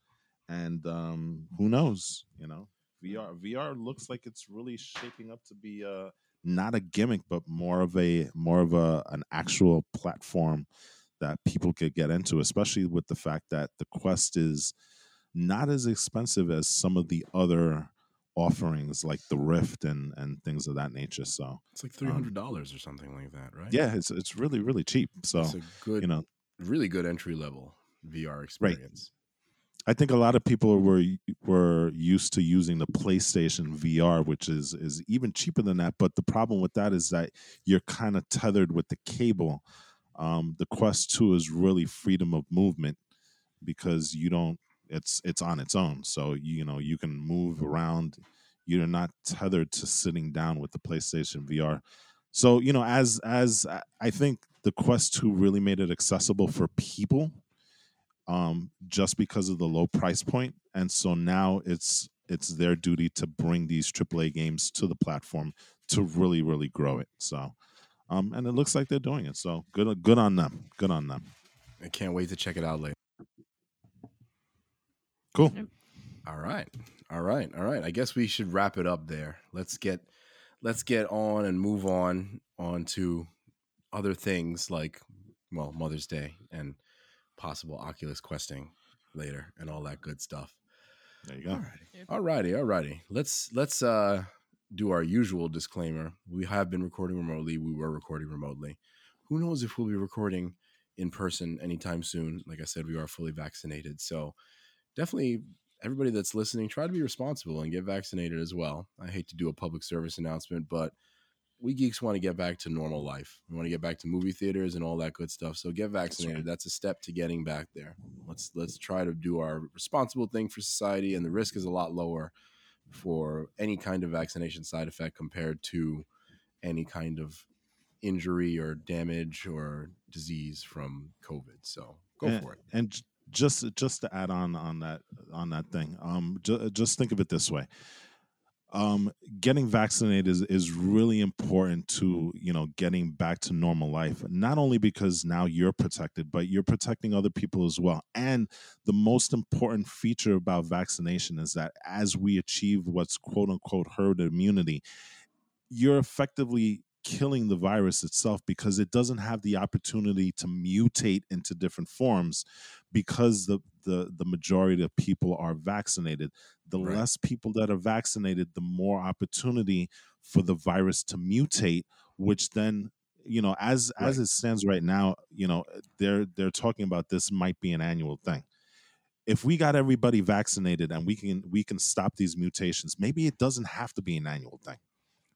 and um who knows you know? Vr vr looks like it's really shaping up to be uh not a gimmick but more of a more of a an actual platform that people could get into especially with the fact that the quest is not as expensive as some of the other offerings like the rift and and things of that nature so It's like three hundred dollars or something like that, right? yeah it's it's really really cheap so it's a good, you know really good entry level VR experience. I think a lot of people were were used to using the PlayStation VR, which is is even cheaper than that. But the problem with that is that you're kind of tethered with the cable. Um, the Quest Two is really freedom of movement because you don't. It's it's on its own, so you know you can move around. You're not tethered to sitting down with the PlayStation VR. So you know, as as I- think the Quest Two really made it accessible for people um, just because of the low price point, and so now it's it's their duty to bring these AAA games to the platform to really really grow it. So, um, and it looks like they're doing it. So good good on them. Good on them. I can't wait to check it out later. Cool. All right. All right. All right. I guess we should wrap it up there. Let's get let's get on and move on on to other things like well, Mother's Day and possible Oculus questing later and all that good stuff. There you go. All righty, all righty. Let's let's uh do our usual disclaimer. We have been recording remotely. We were recording remotely. Who knows if we'll be recording in person anytime soon? Like I said, we are fully vaccinated. So definitely everybody that's listening, try to be responsible and get vaccinated as well. I hate to do a public service announcement, but we geeks want to get back to normal life. We want to get back to movie theaters and all that good stuff. So get vaccinated. That's a step to getting back there. Let's let's try to do our responsible thing for society and the risk is a lot lower for any kind of vaccination side effect compared to any kind of injury or damage or disease from COVID. So go and, for it. And just just to add on on that on that thing, um, ju- just think of it this way: um, getting vaccinated is is really important to you know getting back to normal life. Not only because now you're protected, but you're protecting other people as well. And the most important feature about vaccination is that as we achieve what's quote unquote herd immunity, you're effectively killing the virus itself because it doesn't have the opportunity to mutate into different forms because the the, the majority of people are vaccinated. The Right. less people that are vaccinated the more opportunity for the virus to mutate which then you know as as it stands right now you know they're they're talking about this might be an annual thing. If we got everybody vaccinated and we can we can stop these mutations maybe it doesn't have to be an annual thing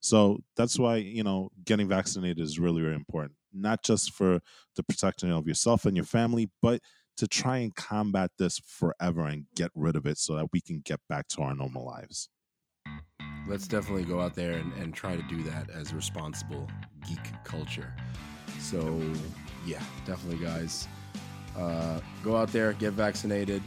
so that's why you know getting vaccinated is really really important not just for the protection of yourself and your family but to try and combat this forever and get rid of it so that we can get back to our normal lives let's definitely go out there and, and try to do that as responsible geek culture. So, yeah, definitely, guys. Uh, go out there, get vaccinated,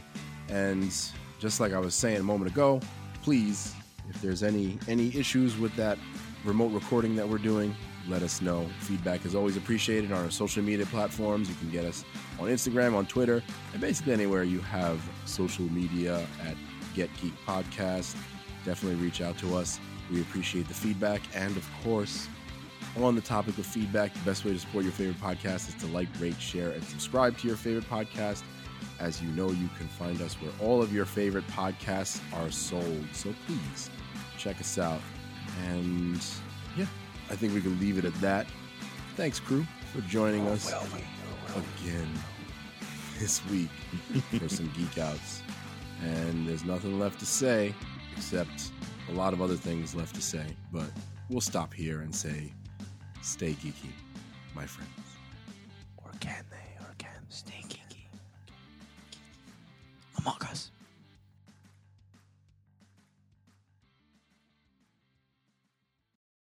and just like I was saying a moment ago, please, if there's any any issues with that remote recording that we're doing, let us know. Feedback is always appreciated on our social media platforms. You can get us on Instagram, on Twitter, and basically anywhere you have social media at Get Geek Podcast. Definitely reach out to us. We appreciate the feedback. And of course, On the topic of feedback, the best way to support your favorite podcast is to like, rate, share, and subscribe to your favorite podcast. As you know, you can find us where all of your favorite podcasts are sold. So please check us out. And yeah, I think we can leave it at that. Thanks, crew, for joining us again this week for some geek outs. And there's nothing left to say except a lot of other things left to say. But we'll stop here and say, stay geeky, my friends. Or can they? Or can stay geeky? Among Us.